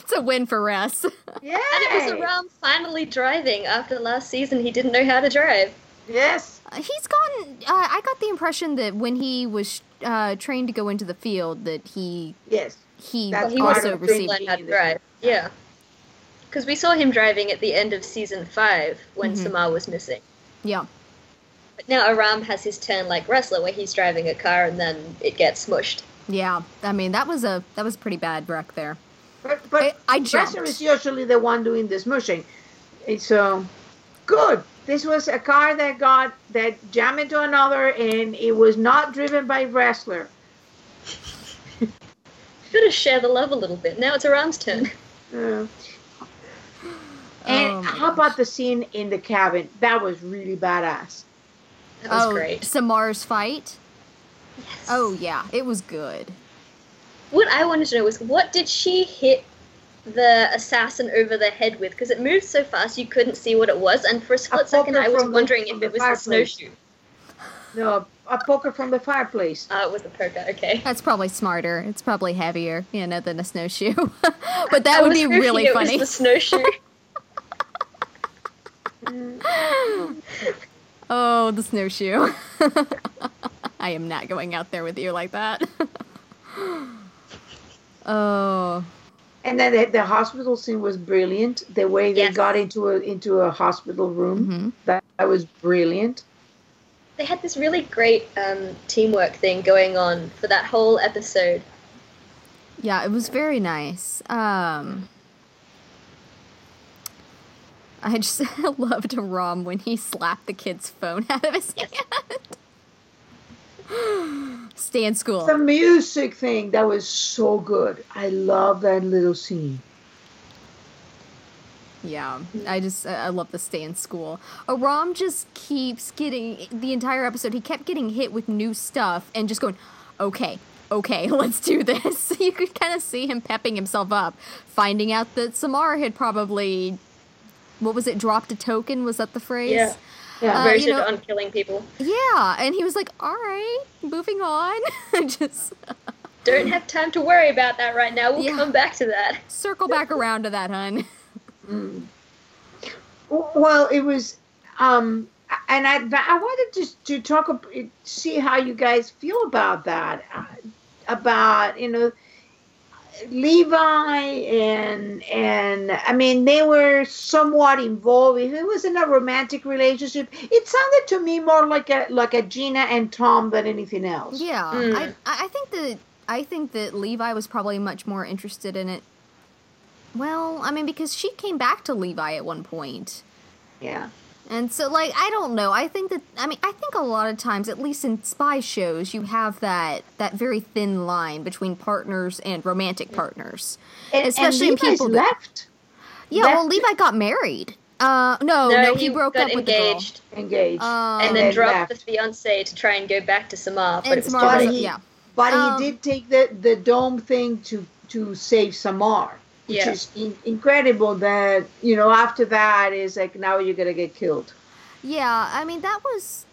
it's a win for Ress. yeah And it was Aram finally driving after last season. He didn't know how to drive. yes He's gotten. Uh, I got the impression that when he was uh, trained to go into the field, that he yes he That's He also received. learn how to drive. Yeah. Because we saw him driving at the end of season five when Mhm. Samar was missing. Yeah, But now Aram has his turn like Ressler where he's driving a car and then it gets smushed. yeah. I mean, that was a that was a pretty bad wreck there. But, but I- I Dresser jumped. is usually the one doing the smushing. It's uh, good. This was a car that got that jammed into another, and it was not driven by Ressler. Gotta share the love a little bit. Now it's Aram's turn. Uh, and Oh how gosh. about the scene in the cabin? That was really badass. That was oh, great. Samar's fight. Yes. Oh yeah, it was good. What I wanted to know was what did she hit the assassin over the head with? Because it moved so fast you couldn't see what it was, and for a split second I was from the- wondering from if the it was the fireplace. snowshoe. No, a poker from the fireplace. Ah, it was the poker. Okay. That's probably smarter. It's probably heavier, you know, than a snowshoe. but that I would be hoping really it funny. Was the snowshoe. Oh, the snowshoe. I am not going out there with you like that. oh, And then the, the hospital scene was brilliant. The way they Yes. got into a into a hospital room, hmm that, that was brilliant. they had this really great um, teamwork thing going on for that whole episode. yeah, it was very nice. Um, I just loved Rom when he slapped the kid's phone out of his Yes. hand. Stay in school. The music thing that was so good. I love that little scene. Yeah, I just I I love the stay in school. Uh, Aram just keeps getting the entire episode. He kept getting hit with new stuff and just going, "Okay, okay, let's do this." You could kind of see him pepping himself up, finding out that Samar had probably, what was it, dropped a token? Was that the phrase? Yeah. Yeah. Uh, Voted you know- on killing people. Yeah, and he was like, "All right, moving on." just Don't have time to worry about that right now. We'll Yeah. come back to that. circle back around to that, hun. Mm. Well, it was, um, and I I wanted to to talk ab- see how you guys feel about that, uh, about you know, Levi and and I mean they were somewhat involved. If it was in a romantic relationship, it sounded to me more like a like a Gina and Tom than anything else. Yeah, Mm. I I think that I think that Levi was probably much more interested in it. Well, I mean, because she came back to Levi at one point, Yeah. And so like I don't know. I think that I mean I think a lot of times, at least in spy shows, you have that that very thin line between partners and romantic partners. And, Especially in and Levi's people that- left Yeah, well, Levi got married. Uh, no, no, he, broke got up with engaged engaged. the girl. Um, and then and dropped left. the fiance to try and go back to Samar, but and it was Samar But he- yeah. But Um, he did take the, the dome thing to, to save Samar, which Yeah. is in, incredible that, you know, after that is like, now you're going to get killed. Yeah, I mean that was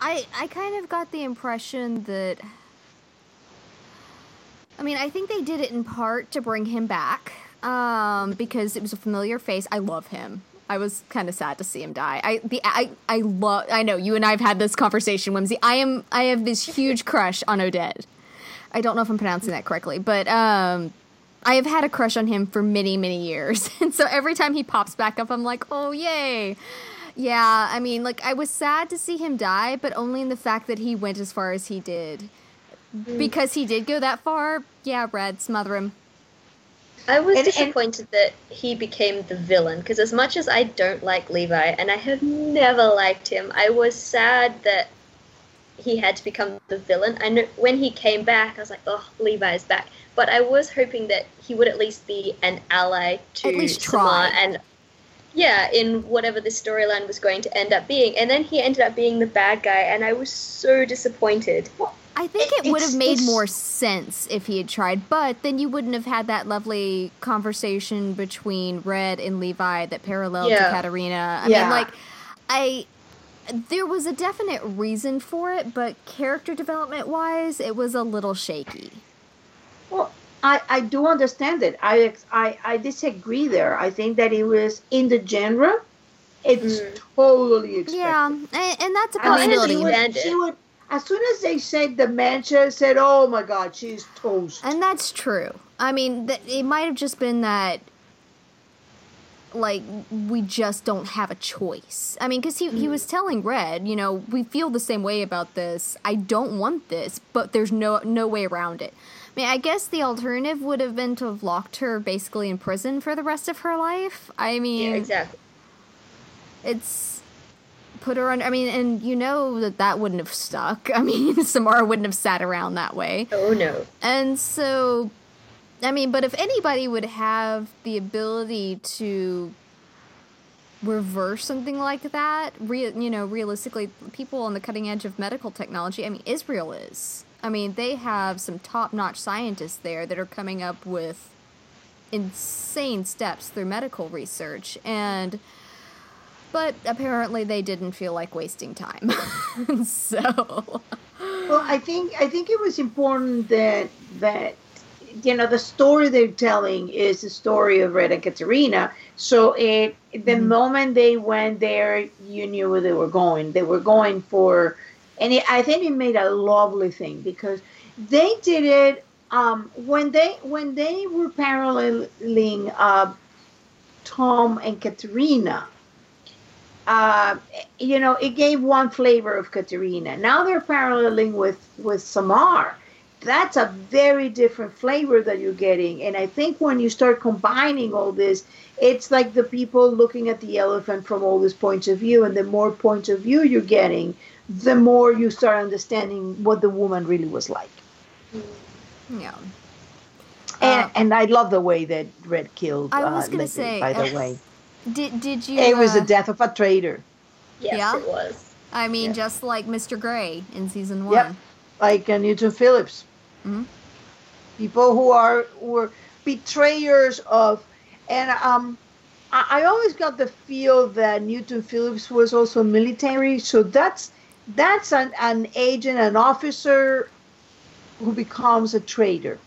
I I kind of got the impression that I mean, I think they did it in part to bring him back um because it was a familiar face. I love him. I was kind of sad to see him die. I the I I love. I know you and I've had this conversation, Whimsy. I am I have this huge crush on Odette. I don't know if I'm pronouncing that correctly, but um, I have had a crush on him for many many years, and so every time he pops back up, I'm like, oh yay. Yeah, I mean, like I was sad to see him die, but only in the fact that he went as far as he did. Hmm. Because he did go that far, yeah, Red, smother him. I was And- and- disappointed that he became the villain because as much as I don't like Levi and I have never liked him, I was sad that he had to become the villain. I know when he came back, I was like, "Oh, Levi's back." But I was hoping that he would at least be an ally to At least Samar try. and yeah, in whatever this storyline was going to end up being. And then he ended up being the bad guy, and I was so disappointed. I think It- it would have made more sense if he had tried, but then you wouldn't have had that lovely conversation between Red and Levi that paralleled to Yeah. Katarina. I Yeah. mean, like, I. There was a definite reason for it, but character development wise, it was a little shaky. Well, I, I do understand it. I, I I disagree there. I think that it was in the genre. It's Mm. totally expected. Yeah, and, and that's a I mean, possibility. it's- would, Expanded. she would, as soon as they said dementia, said, "Oh my God, she's toast." And that's true. I mean, th- it might have just been that, like, we just don't have a choice. I mean, because he, he was mm. telling Red, you know, we feel the same way about this. I don't want this, but there's no no way around it. I mean, I guess the alternative would have been to have locked her basically in prison for the rest of her life. I mean, Yeah, exactly. it's put her on. I mean, and you know that that wouldn't have stuck. I mean, Samara wouldn't have sat around that way. Oh no. And so, I mean, but if anybody would have the ability to reverse something like that, re- you know, realistically, people on the cutting edge of medical technology, I mean, Israel is. I mean, they have some top notch scientists there that are coming up with insane steps through medical research. And. But apparently, they didn't feel like wasting time. so. Well, I think I think it was important that that you know the story they're telling is the story of Red and Katarina. So it the moment they went there, you knew where they were going. They were going for, and it, I think it made a lovely thing because they did it um, when they when they were paralleling uh, Tom and Katarina uh, you know, it gave one flavor of Katarina. Now they're paralleling with with Samar. That's a very different flavor that you're getting. And I think when you start combining all this, it's like the people looking at the elephant from all these points of view. And the more points of view you're getting, the more you start understanding what the woman really was like. Yeah. And, Uh, and I love the way that Red killed. I was uh, gonna say, by the uh, way, Did did you? it was the uh, death of a traitor. Yes, Yeah? it was. I mean, Yeah. just like Mr. Gray in season one. Yep. like uh, Newton Phillips. Mhm. People who are were betrayers of, and um, I, I always got the feel that Newton Phillips was also military. So that's that's an, an agent, an officer who becomes a traitor.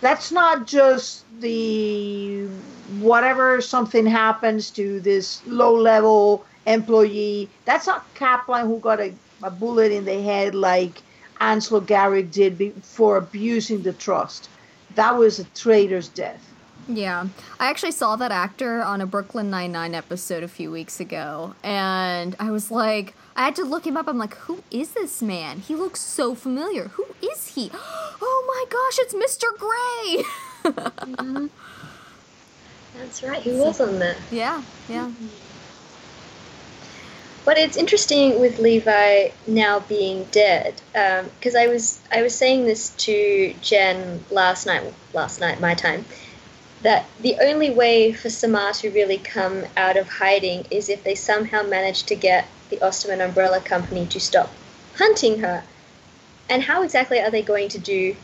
That's not just the whatever something happens to this low level employee. That's not Kaplan who got a, a bullet in the head like Anslo Garrick did be, for abusing the trust. That was a traitor's death. Yeah, I actually saw that actor on a Brooklyn Nine Nine episode a few weeks ago, and I was like, I had to look him up. I'm like, who is this man? He looks so familiar. Who is he? Oh my gosh, it's Mr. Gray. Mm-hmm. That's right. He was on that. yeah, yeah. Mm-hmm. But it's interesting with Levi now being dead, um, because I was I was saying this to Jen last night, last night my time, that the only way for Samar to really come out of hiding is if they somehow manage to get the Osterman Umbrella Company to stop hunting her. And how exactly are they going to do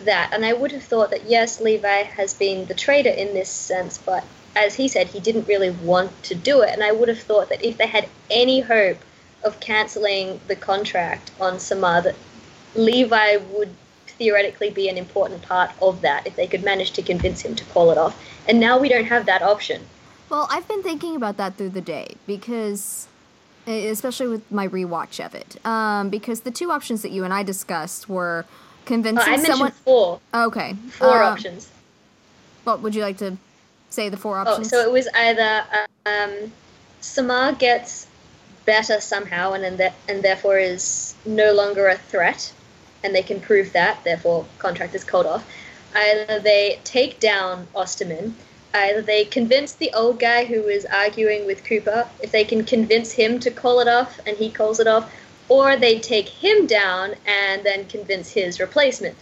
that? And I would have thought that yes, Levi has been the traitor in this sense, but as he said, he didn't really want to do it. And I would have thought that if they had any hope of cancelling the contract on Samar, that Levi would theoretically be an important part of that if they could manage to convince him to call it off. And now we don't have that option. Well, I've been thinking about that through the day because, especially with my rewatch of it, um, because the two options that you and I discussed were Oh, convincing I mentioned someone. four. Okay. Four uh, options. What would you like to say? The four options. so it was either um, Samar gets better somehow and and, and therefore is no longer a threat, and they can prove that, therefore contract is called off. Either they take down Osterman, either they convince the old guy who is arguing with Cooper, if they can convince him to call it off and he calls it off, or they take him down and then convince his replacement.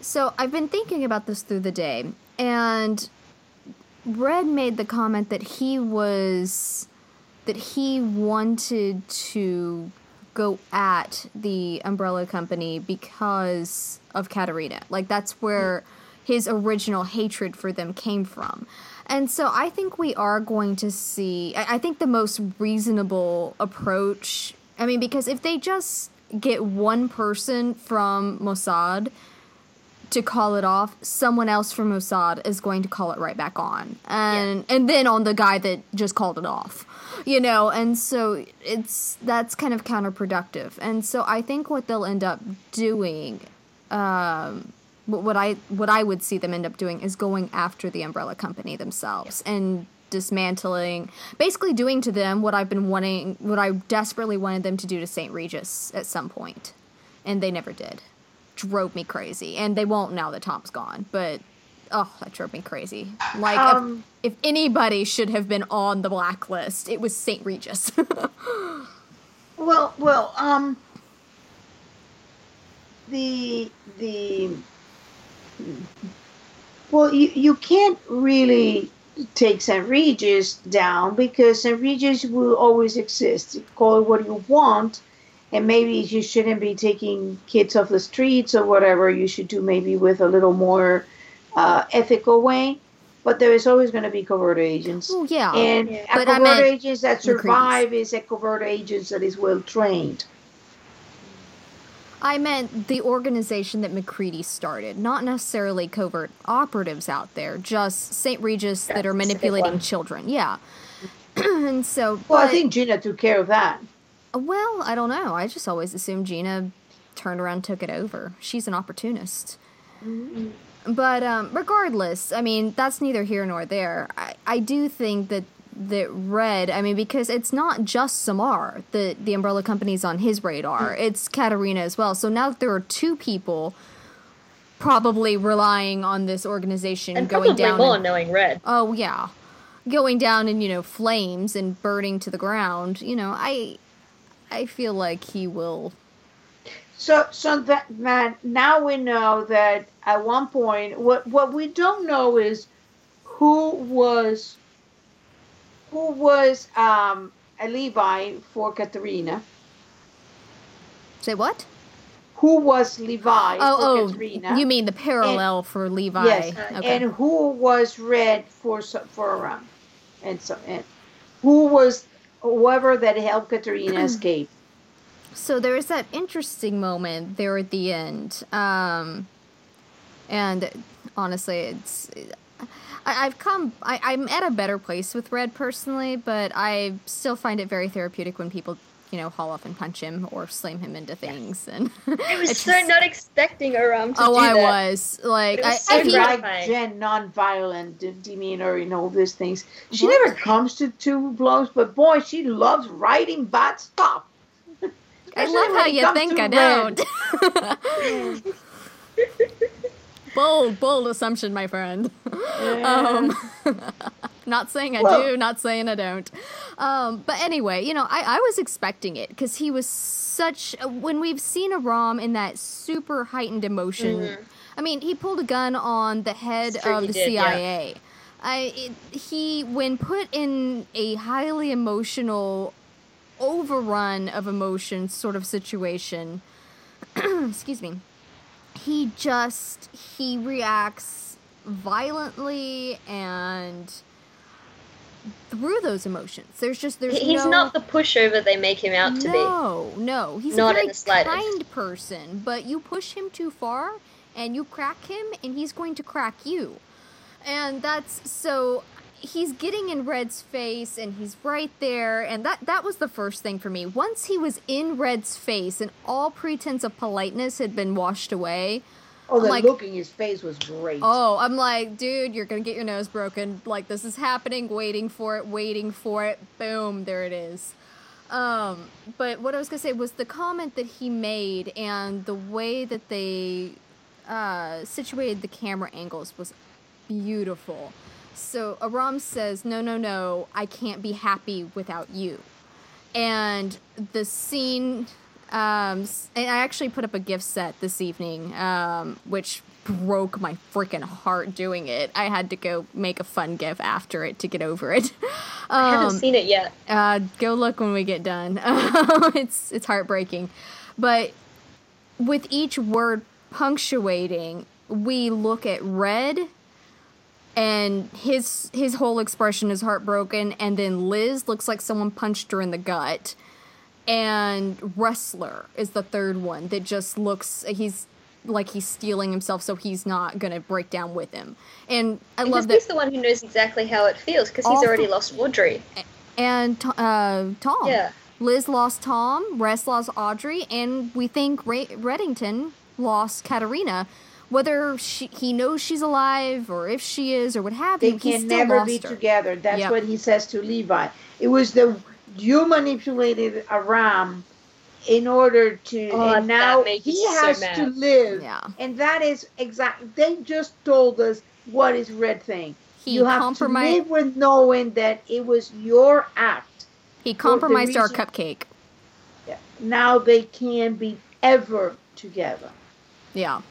So I've been thinking about this through the day, and Red made the comment that he was that he wanted to go at the umbrella company because of Katarina. Like that's where his original hatred for them came from. And so I think we are going to see I, I think the most reasonable approach I mean because if they just get one person from Mossad to call it off, someone else from Mossad is going to call it right back on, and and then on the guy that just called it off, you know. And so it's that's kind of counterproductive. And so I think what they'll end up doing, um, what what I what I would see them end up doing is going after the umbrella company themselves and dismantling, basically doing to them what I've been wanting, what I desperately wanted them to do to St. Regis at some point, and they never did drove me crazy. And they won't now that Tom's gone, but oh, that drove me crazy. Like if- Um, if, anybody should have been on the blacklist, it was St. Regis. Well, well, um, the the well, you you can't really take St. Regis down because St. Regis will always exist. You call it what you want, and maybe you shouldn't be taking kids off the streets or whatever. You should do maybe with a little more uh, ethical way. But there is always going to be covert agents. oh yeah. And Yeah. a But covert agents that survive is a covert agents that is well trained. I meant the organization that McCready started, not necessarily covert operatives out there, just St. Regis that That are manipulating children. Yeah. and so, Well, I think Gina took care of that. Well, I don't know. I just always assumed Gina turned around and took it over. She's an opportunist. But um, regardless, I mean, that's neither here nor there. I, I do think that that Red, I mean, because it's not just Samar that the umbrella company's on his radar. It's Katarina as well. So now that there are two people probably relying on this organization And going down. more in- knowing Red. oh yeah, going down in you know flames and burning to the ground. You know, I I feel like he will. So, so that man, now we know that at one point, what what we don't know is who was who was um, a Levi for Katarina. Say what? Who was Levi Oh, for oh, Katarina? you mean the parallel for Levi? Yes, Okay. and who was red for for um, and so and who was whoever that helped Katarina escape. So there is that interesting moment there at the end. Um, and honestly, it's. I, I've come. I, I'm at a better place with Red personally, but I still find it very therapeutic when people, you know, haul off and punch him or slam him into things. And I was it's so just- not expecting Aram to oh, do I that. was like, It was I, so if he, like Jen, non-violent de- demeanor and all these things. She What? never comes to two blows, but boy, she loves writing bad stuff. I love how you think to I Red. don't. bold, bold assumption, my friend. Um, not saying I Well- do, not saying I don't. Um, but anyway, you know, I, I was expecting it because he was such. When we've seen Aram in that super heightened emotion, I mean, he pulled a gun on the head true, of the did, yeah. CIA. I it, he when put in a highly emotional overrun of emotion sort of situation excuse me he just he reacts violently and through those emotions there's just there's He- He's no, not the pushover they make him out to be. no no he's Not a very kind person but you push him too far and you crack him and he's going to crack you and that's so he's getting in Red's face and he's right there and that that was the first thing for me. Once he was in Red's face and all pretense of politeness had been washed away. Oh, the like- look in his face was great. Oh, I'm like, dude, you're going to get your nose broken. Like this is happening, waiting for it, waiting for it. Boom, there it is. Um, but what I was going to say was the comment that he made and the way that they uh, situated the camera angles was beautiful. So Aram says, "No, no, no, I can't be happy without you." And the scene, um, and I actually put up a gift set this evening, um, which broke my freaking heart doing it. I had to go make a fun gif after it to get over it. I haven't Um, seen it yet. uh, go look when we get done. it's it's heartbreaking, but with each word punctuating, we look at red, and his his whole expression is heartbroken, and then Liz looks like someone punched her in the gut, and Ressler is the third one that just looks he's like he's stealing himself so he's not gonna break down with him and i Because love that he's the one who knows exactly how it feels because he's already th- lost audrey and uh, Tom. Yeah. Liz lost Tom, Rest lost Audrey, and we think Ra- Reddington lost Katarina. Whether she, he knows she's alive or if she is or what have they you, he can still never lost be her. together. That's Yep. what he says to Levi. It was the you manipulated Aram in order to, Oh, and that now made you he has mad. to live. Yeah. And that is exactly. They just told us what is Red thing. He you have compromised. to live with knowing that it was your act. He compromised our reason- cupcake. Now they can be ever together. Yeah.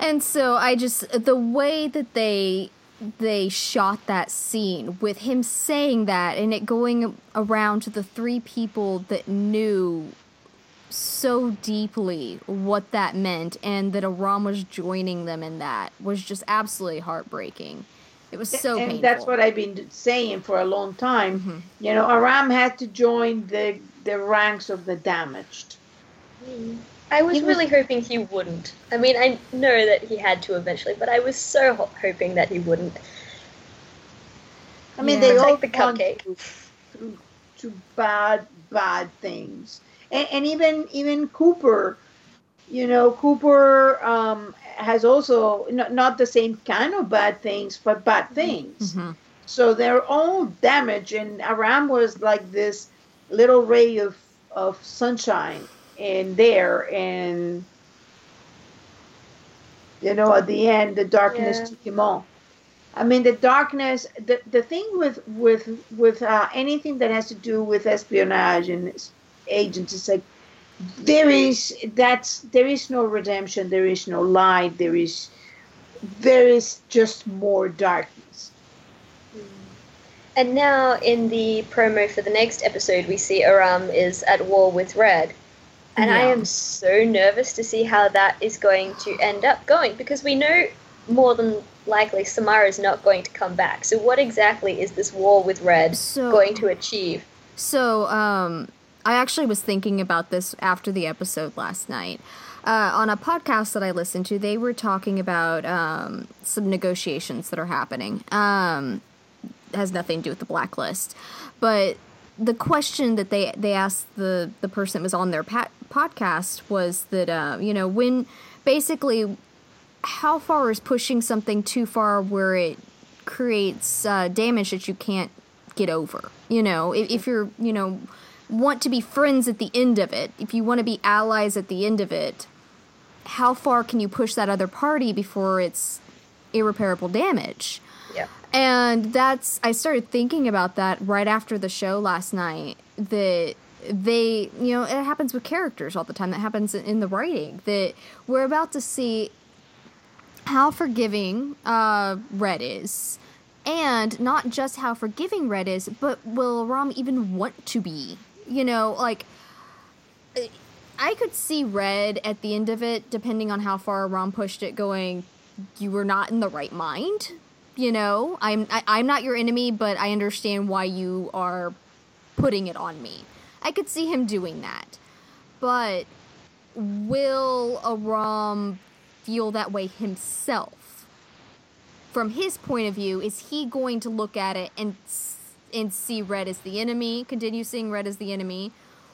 And so I just the way that they they shot that scene with him saying that and it going around to the three people that knew so deeply what that meant and that Aram was joining them in that was just absolutely heartbreaking. It was so and painful. that's what I've been saying for a long time. Mhm. You know, Aram had to join the the ranks of the damaged. I was was- really hoping he wouldn't. I mean, I know that he had to eventually, but I was so ho- hoping that he wouldn't. I mean, Yeah. they It's all like the gone cupcake. through, through, through bad, bad things, and, and even even Cooper, you know, Cooper um, has also not, not the same kind of bad things, but bad things. Mhm. So they're all damaged, and Aram was like this little ray of of sunshine in there, and you know, at the end, the darkness Yeah. took him on. I mean, the darkness. The the thing with with with uh, anything that has to do with espionage and agents is like there is that's there is no redemption. There is no light. There is there is just more darkness. And now, in the promo for the next episode, we see Aram is at war with Red. And I am so nervous to see how that is going to end up going because we know more than likely Samara is not going to come back. So, what exactly is this war with Red So- going to achieve? So, um, I actually was thinking about this after the episode last night. Uh, on a podcast that I listened to, they were talking about um, some negotiations that are happening. Um, has nothing to do with the blacklist, but the question that they they asked the the person that was on their pat- podcast was that uh, you know when basically how far is pushing something too far where it creates uh, damage that you can't get over you know if, if you're you know want to be friends at the end of it if you want to be allies at the end of it how far can you push that other party before it's irreparable damage Yeah. and that's I started thinking about that right after the show last night that they you know it happens with characters all the time. That happens in the writing that we're about to see how forgiving uh, Red is. And not just how forgiving Red is but will Ram even want to be? You know like I could see Red at the end of it depending on how far Ram pushed it going you were not in the right mind you know? I'm I, i'm not your enemy but i understand why you are putting it on me i could see him doing that. But will aram feel that way himself? From his point of view, is he going to look at it and and see Red as the enemy, continue seeing Red as the enemy,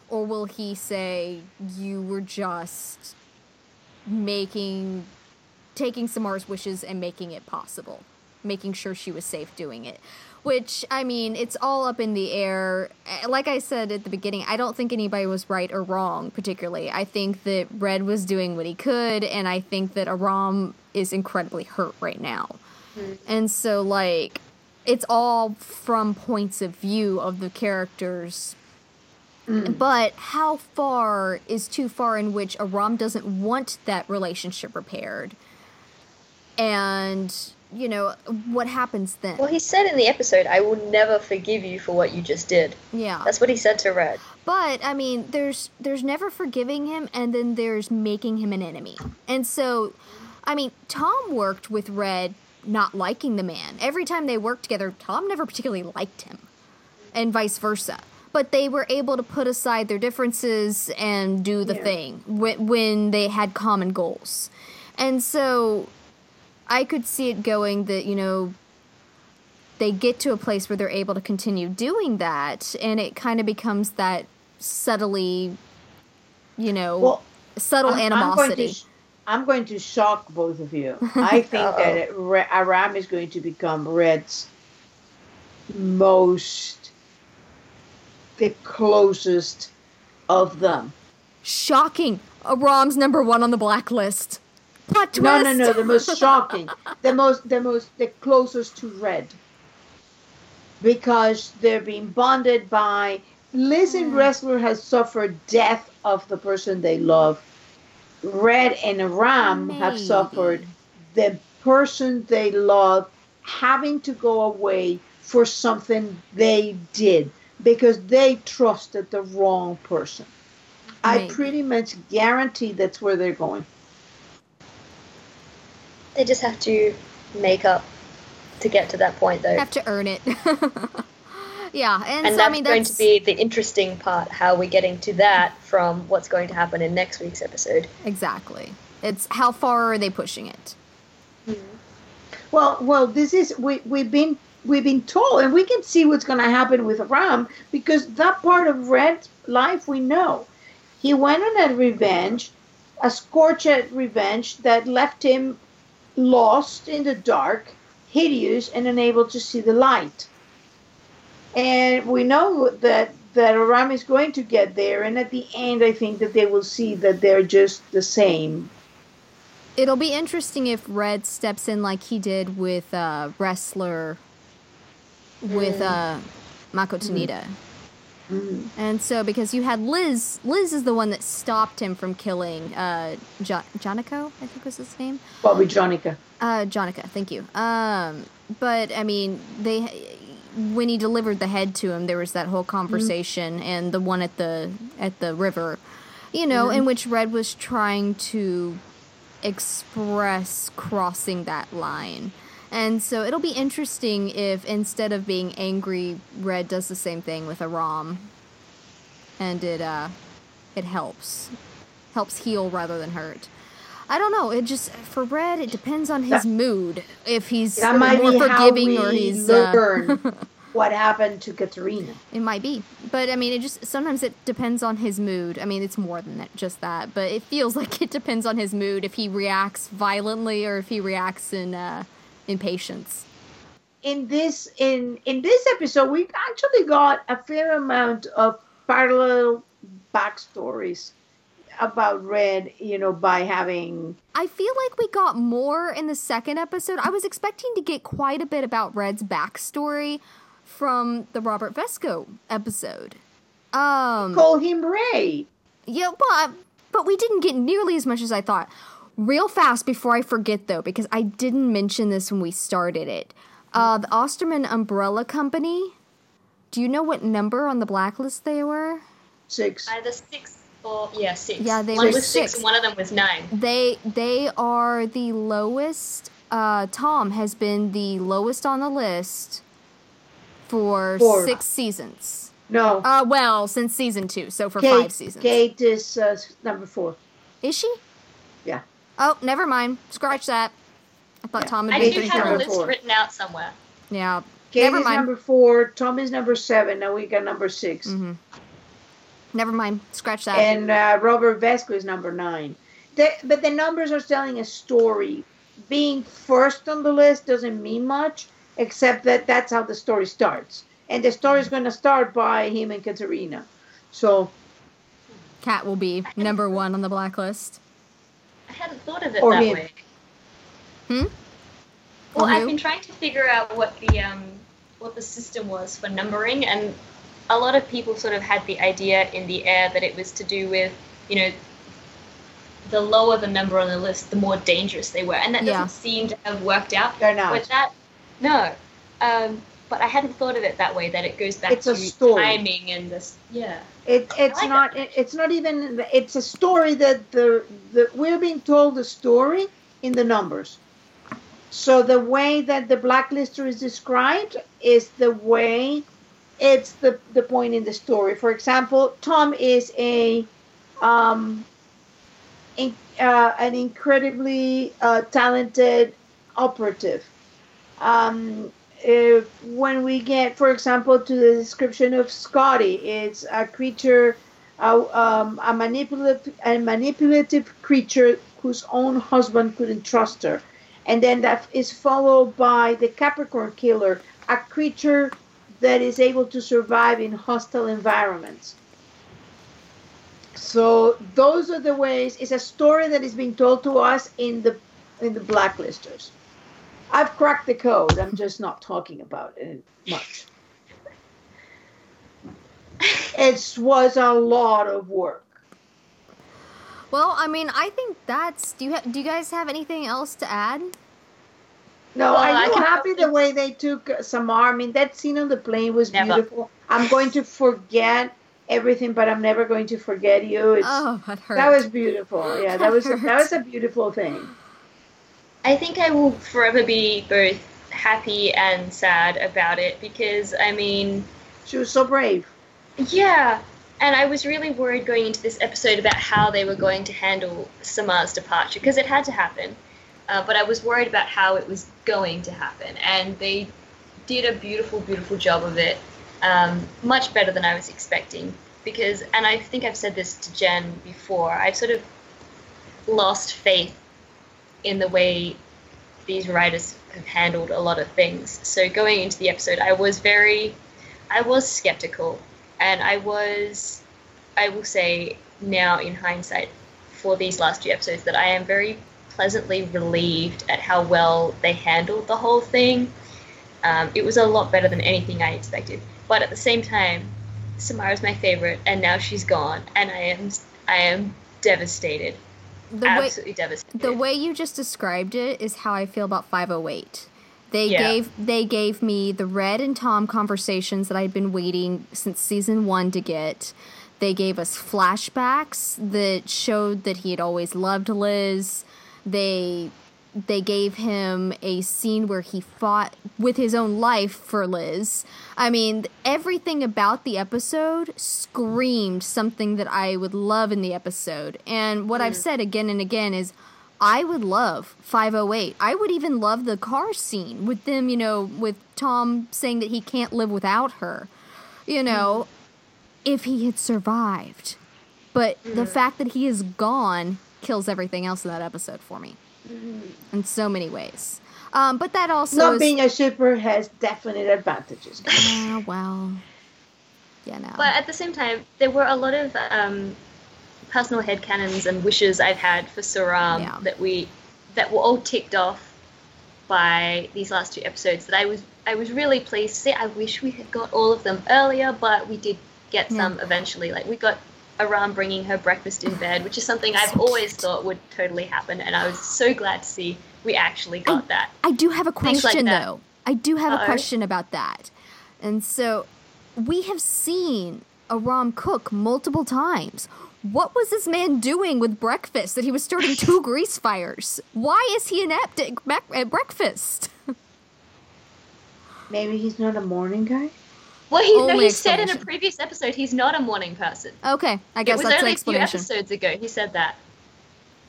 or will he say you were just making taking Samar's wishes and making it possible, making sure she was safe doing it? Which I mean, it's all up in the air. Eh, like I said at the beginning, I don't think anybody was right or wrong particularly. I think that Red was doing what he could, and I think that Aram is incredibly hurt right now. Mm-hmm. And so, like, it's all from points of view of the characters. Mm. But how far is too far in which Aram doesn't want that relationship repaired? And, you know, what happens then? Well, he said in the episode, I will never forgive you for what you just did. Yeah. That's what he said to Red. But I mean, there's there's never forgiving him and then there's making him an enemy. And so I mean, Tom worked with Red not liking the man. Every time they worked together, Tom never particularly liked him, and vice versa. But they were able to put aside their differences and do the yeah. thing when, when they had common goals. And so I could see it going that, you know, they get to a place where they're able to continue doing that, and it kind of becomes that subtly, you know, well, subtle I'm, animosity. I'm I'm going to shock both of you. I think that it, Aram is going to become Red's most, the closest of them. Shocking. Aram's number one on the blacklist. Plot twist. No, no, no. The most shocking. the most, the most, the closest to Red. Because they're being bonded by. Liz and mm. Ressler has suffered death of the person they love Red and Ram Maybe. have suffered the person they love having to go away for something they did because they trusted the wrong person. Maybe. I pretty much guarantee that's where they're going. They just have to make up to get to that point, though. Have to earn it. Yeah, and, and so, that's I mean, going to be the interesting part. How we're getting to that from what's going to happen in next week's episode. Exactly. It's how far are they pushing it? Mm-hmm. Well, well, this is we we've been we've been told, and we can see what's going to happen with Ram because that part of Red's life we know. He went on a revenge, a scorched revenge that left him lost in the dark, hideous, and unable to see the light and we know that that Aram is going to get there, and at the end, I think that they will see that they're just the same. It'll be interesting if Red steps in like he did with uh, Ressler, with mm. uh, Mako Tanida. Mm. And so, because you had Liz, Liz is the one that stopped him from killing uh, jo- Jonico, I think was his name. Bobby Jonica. Uh, Jonica, thank you. Um, but I mean, they when he delivered the head to him, there was that whole conversation, mm-hmm. and the one at the at the river, you know, mm-hmm. in which Red was trying to express crossing that line. And so it'll be interesting if instead of being angry, Red does the same thing with Aram. and it uh, it helps helps heal rather than hurt. I don't know. It just for Red, it depends on his that, mood. If he's that might more forgiving or he's uh, learn uh, what happened to Katarina. It might be, but I mean, it just sometimes it depends on his mood. I mean, it's more than that, just that, but it feels like it depends on his mood if he reacts violently or if he reacts in uh, in patients? In this in in this episode, we actually got a fair amount of parallel backstories about Red, you know, by having. I feel like we got more in the second episode. I was expecting to get quite a bit about Red's backstory from the Robert Vesco episode. Um, Call him Ray. Yeah, but but we didn't get nearly as much as I thought. Real fast before I forget though, because I didn't mention this when we started it. Uh, the Osterman Umbrella Company. Do you know what number on the blacklist they were? Six. Either six or yeah, six. Yeah, they one were was six. six. One of them was nine. They they are the lowest. Uh, Tom has been the lowest on the list for Four. six seasons. No. Uh, well, since season two, so for Kate, five seasons. Kate is uh, number four. Is she? Yeah. Oh, never mind. Scratch that. I thought Yeah. Tom I had been do have a list four. written out somewhere. Yeah. Katie's Never mind. number four. Tom is number seven. Now we got number 6 hmm Never mind. Scratch that. and uh, Robert Vesco is number nine. The, but the numbers are telling a story. Being first on the list doesn't mean much, except that that's how the story starts. And the story is going to start by him and Katarina. So, Cat will be number one on the blacklist. I hadn't thought of it Or that him. way. Hmm? Well, I've been trying to figure out what the um what the system was for numbering, and a lot of people sort of had the idea in the air that it was to do with you know the lower the number on the list, the more dangerous they were, and that Yeah. doesn't seem to have worked out. they're not. But that no, um, but I hadn't thought of it that way. That it goes back It's to a story. timing and this. Yeah. It, it's like not. It, it's not even. It's a story that the the we're being told the story in the numbers. So the way that the blacklister is described is the way it's the the point in the story. For example, Tom is a um, in, uh, an incredibly uh, talented operative. Um, if, when we get, for example, to the description of Scottie, it's a creature, uh, um, a manipulative, a manipulative creature whose own husband couldn't trust her, and then that is followed by the Capricorn killer, a creature that is able to survive in hostile environments. So those are the ways. It's a story that is being told to us in the in the blacklisters. I've cracked the code. I'm just not talking about it much. It was a lot of work. Well, I mean, I think that's. Do you ha- do you guys have anything else to add? No, Well, are I you can- happy the way they took uh, Samar? I mean, that scene on the plane was Never. beautiful. I'm going to forget everything, but I'm never going to forget you. It's, Oh, that hurt. that was beautiful. Yeah, that was a, that was a beautiful thing. I think I will forever be both happy and sad about it because I mean, She was so brave. yeah, and I was really worried going into this episode about how they were going to handle Samar's departure because it had to happen. Uh, but I was worried about how it was going to happen, and they did a beautiful, beautiful job of it, um, much better than I was expecting. Because, and I think I've said this to Jen before, I've sort of lost faith in the way these writers have handled a lot of things. So going into the episode, I was very, I was skeptical, and I was, I will say now in hindsight, for these last two episodes, that I am very pleasantly relieved at how well they handled the whole thing. Um, it was a lot better than anything I expected, but at the same time, Samara's my favorite, and now she's gone, and I am, I am devastated, the way devastated. the way you just described it is how I feel about 508. They Yeah. gave they gave me the Red and Tom conversations that I'd been waiting since season 1 to get. They gave us flashbacks that showed that he had always loved Liz. They they gave him a scene where he fought with his own life for Liz. I mean, everything about the episode screamed something that I would love in the episode. And what I've mm. said again and again is I would love 508. I would even love the car scene with them, you know, with Tom saying that he can't live without her. You mm. know, if he had survived. But the mm. fact that he is gone kills everything else in that episode for me mm-hmm. in so many ways. Um, but that also Not is. being a shipper has definite advantages. Ah, well, yeah, no. But at the same time, there were a lot of um, personal headcanons and wishes I've had for Saram Yeah. that we that were all ticked off by these last two episodes. That I was I was really pleased to see. I wish we had got all of them earlier, but we did get Yeah. some eventually. Like we got Aram bringing her breakfast in bed, which is something I've always thought would totally happen, and I was so glad to see we actually got that. I do have a Things like question though. I do have a Uh-oh. question about that. And so we have seen Aram cook multiple times. What was this man doing with breakfast that he was starting two grease fires? Why is he inept at, at breakfast? Maybe he's not a morning guy. Well, he, no, oh he said in a previous episode he's not a morning person. Okay, I guess It guess was that's only the a few explanation. episodes ago he said that.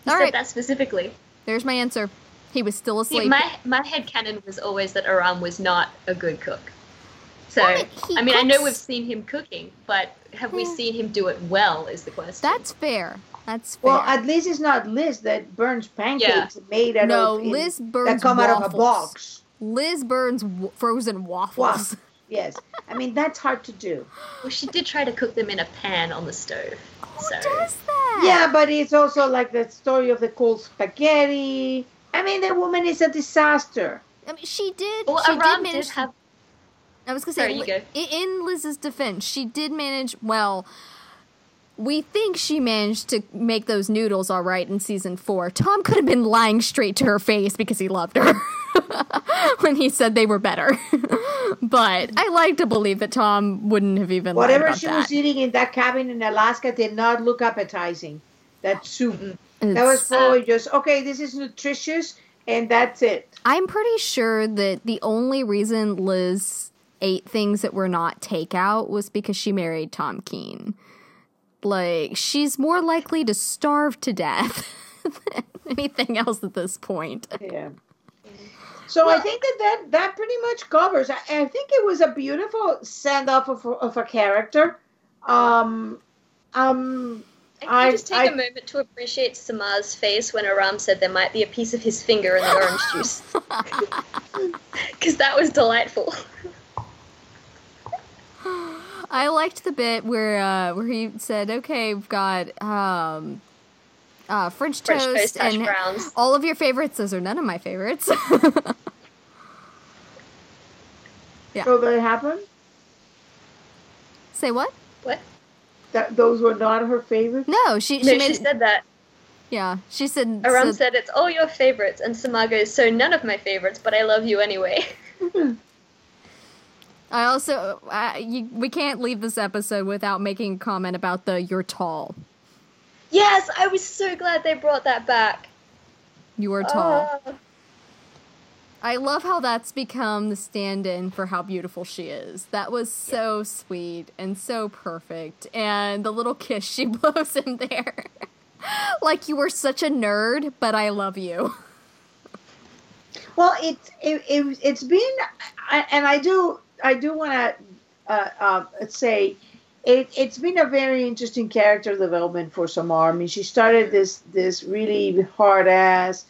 He All said right. that specifically. There's my answer. He was still See, asleep. my my head canon was always that Aram was not a good cook. So Well, I mean, I know we've seen him cooking, but have we seen him do it well? Is the question. That's fair. That's fair. Well, at least it's not Liz that burns pancakes made out no, of in- Liz burns that come waffles. out of a box. Liz burns w- frozen waffles. Waffles. Yes, I mean that's hard to do. well, she did try to cook them in a pan on the stove. Who so does that? Yeah, but it's also like the story of the cold spaghetti. I mean, the woman is a disaster. I mean, she did. well, she Aram did did, manage. to- have. I was gonna say, Sorry, you Li- go. i- in Liz's defense, she did manage. Well, we think she managed to make those noodles all right in season four. Tom could have been lying straight to her face because he loved her when he said they were better. but I like to believe that Tom wouldn't have even lied Whatever about she that. was eating in that cabin in Alaska did not look appetizing. That soup. Mm-hmm. That was It's- probably just okay. This is nutritious, and that's it. I'm pretty sure that the only reason Liz ate things that were not takeout was because she married Tom Keen. Like, she's more likely to starve to death than anything else at this point. Yeah. So I think that, that that pretty much covers. I, I think it was a beautiful send off of, of a character. Um, um, Can I- you just take I- a moment to appreciate Samar's face when Aram said there might be a piece of his finger in the orange juice? Because that was delightful. I liked the bit where uh, where he said, "Okay, we've got um, uh, French, French toast, toast, and browns. all of your favorites. Those are none of my favorites." Yeah. so that happened. Say what? What? That those were not her favorites. No, she she No, made she said that. yeah. She said Aram said- said it's all your favorites, and Samar is so none of my favorites, but I love you anyway. I also uh, you, we can't leave this episode without making a comment about the "you're tall." yes, I was so glad they brought that back. You are tall. Ah. I love how that's become the stand-in for how beautiful she is. That was so sweet and so perfect. And the little kiss she blows him there. like you were such a nerd, but I love you. Well, it's it, it, it's been, I- and I do I do want to uh, uh, say it, it's been a very interesting character development for Samar. I mean, she started this this really hard ass.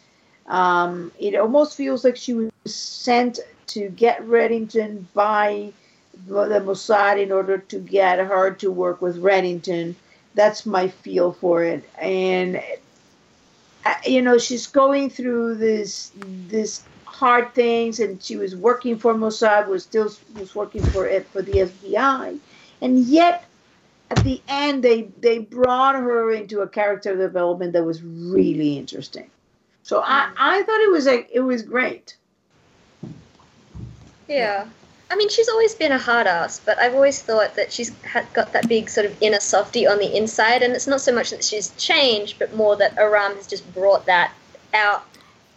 Um, it almost feels like she was sent to get Reddington by the Mossad in order to get her to work with Reddington. That's my feel for it, and uh, you know she's going through this this hard things and she was working for Mossad was still was working for it for the FBI and yet at the end they they brought her into a character development that was really interesting so I, mm. I thought it was like it was great Yeah. I mean, she's always been a hard ass, but I've always thought that she's ha- got that big sort of inner softy on the inside, and it's not so much that she's changed, but more that Aram has just brought that out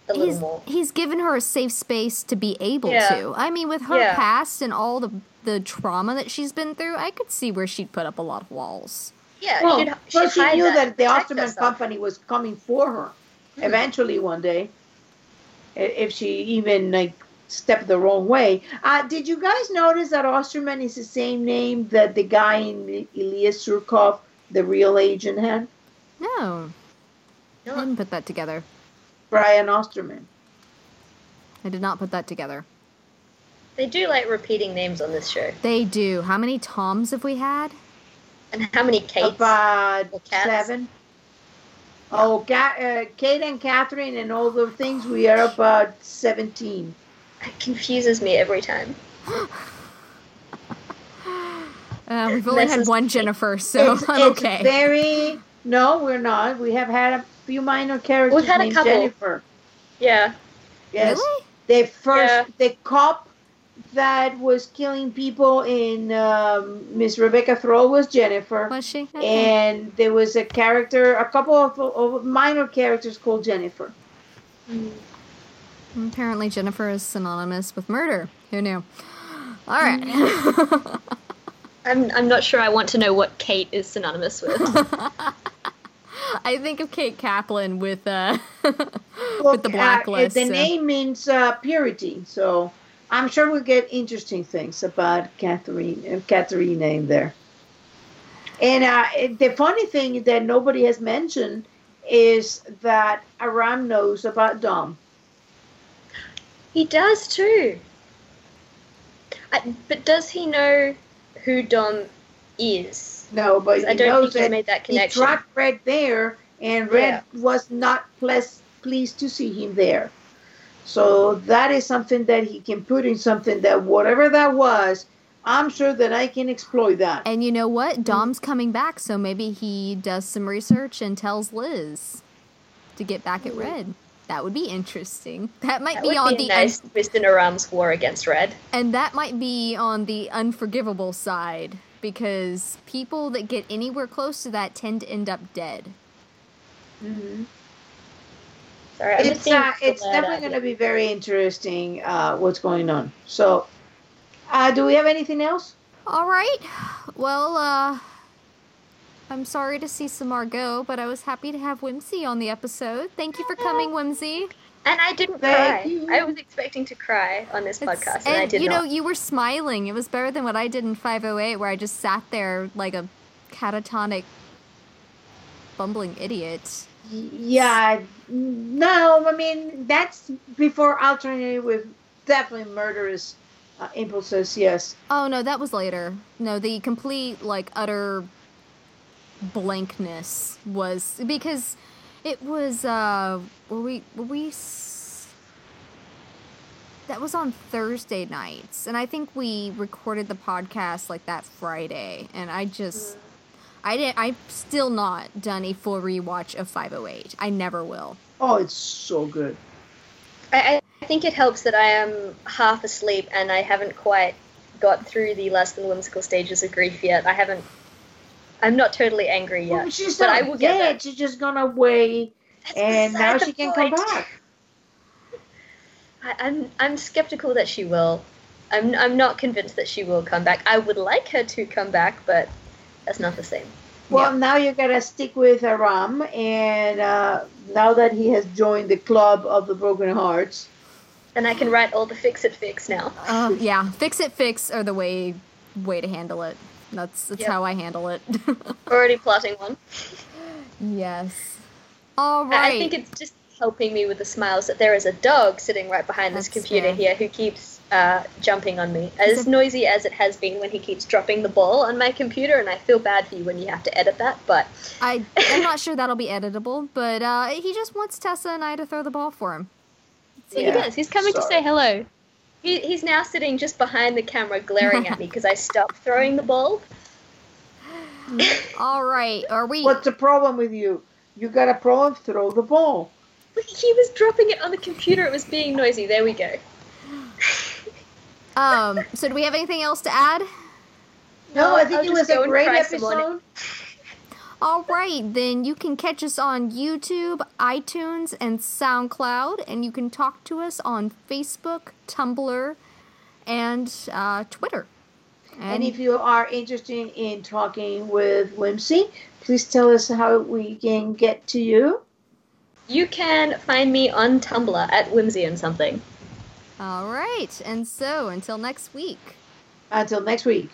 a little He's, more. he's given her a safe space to be able Yeah. to. I mean, with her Yeah. past and all the the trauma that she's been through, I could see where she'd put up a lot of walls. Yeah, well she'd, she'd she knew that, the protect Osterman herself. company was coming for her. Eventually one day if she even like stepped the wrong way uh, did you guys notice that Osterman is the same name that the guy in Elias Surkov the real agent had No, I didn't put that together. Brian Osterman I did not put that together. they do like repeating names on this show. They do. How many Toms have we had? And how many Kates? about or cats? seven. Oh, Ga- uh, Kate and Catherine and all the things. We are about seventeen. It confuses me every time. Uh, we've only had one with. Jennifer, so it's, I'm it's okay. very. No, we're not. We have had a few minor characters We've had a couple. Jennifer. Yeah. Yes, Really? the first Yeah. the cop that was killing people in um, Miss Rebecca Thrall was Jennifer. Was she? Okay. And there was a character, a couple of, of minor characters called Jennifer. Apparently, Jennifer is synonymous with murder. Who knew? All right. Mm. I'm, I'm not sure I want to know what Kate is synonymous with. I think of Kate Kaplan with uh, with the uh, blacklist. the so- name means uh, purity, so I'm sure we'll get interesting things about Catherine uh, Catherine in there. And uh, the funny thing that nobody has mentioned is that Aram knows about Dom. He does too. I, but does he know who Dom is? No, but I he don't knows think that made that he connection. tracked Red there, and Red was not pleas- pleased to see him there. So that is something that he can put in something that whatever that was, I'm sure that I can exploit that. and you know what? Dom's coming back, so maybe he does some research and tells Liz to get back at Red. That would be interesting. That might That be would on be the a nice twist in Aram's war against Red. And that might be on the unforgivable side because people that get anywhere close to that tend to end up dead. Mhm. Sorry, I'm It's being uh, it's definitely going to be very interesting uh, what's going on. So, uh, do we have anything else? All right. Well, uh I'm sorry to see Samar go, but I was happy to have Whimsy on the episode. Thank you for coming, Whimsy. And I didn't Thank cry. you. I was expecting to cry on this It's- podcast, and, I did you not. know, you were smiling. It was better than what I did in 508, where I just sat there like a catatonic, bumbling idiot. Yeah, no, I mean that's before alternating with definitely murderous uh, impulses. Yes. Oh no, that was later. No, the complete like utter blankness was because it was uh were we were we s- that was on Thursday nights and I think we recorded the podcast like that Friday and I just I didn't I've still not done a full rewatch of 508. I never will. Oh, it's so good. I, I think it helps that I am half asleep and I haven't quite got through the less than whimsical stages of grief yet. I haven't. I'm not totally angry yet, Well, she's but not I will get there. dead. She's just gone away, That's and now she can come back. I, I'm I'm skeptical that she will. I'm I'm not convinced that she will come back. I would like her to come back, but that's not the same. Well, now you gotta stick with Aram, and uh, now that he has joined the club of the broken hearts, And I can write all the fix it fix now. Uh, yeah, fix it fix are the way way to handle it. That's that's Yep. how I handle it. Already plotting one. yes. All right. I- I think it's just helping me with the smiles that there is a dog sitting right behind this computer fair. here who keeps uh, jumping on me. As noisy as it has been when he keeps dropping the ball on my computer, and I feel bad for you when you have to edit that, but I I'm not sure that'll be editable, but uh, he just wants Tessa and I to throw the ball for him. So Yeah, he does. He's coming to say hello. He, he's now sitting just behind the camera, glaring at me because I stopped throwing the ball. All right. Are we? what's the problem with you? You got a problem? Throw the ball. Look, He was dropping it on the computer. It was being noisy. There we go. Um. So do we have anything else to add? No, I think I'll it was a great cry some more. episode. All right, then you can catch us on YouTube, iTunes, and SoundCloud, and you can talk to us on Facebook, Tumblr, and uh, Twitter. And if you are interested in talking with Whimsy, please tell us how we can get to you. You can find me on Tumblr at Whimsy and something. All right, and so until next week. Until next week.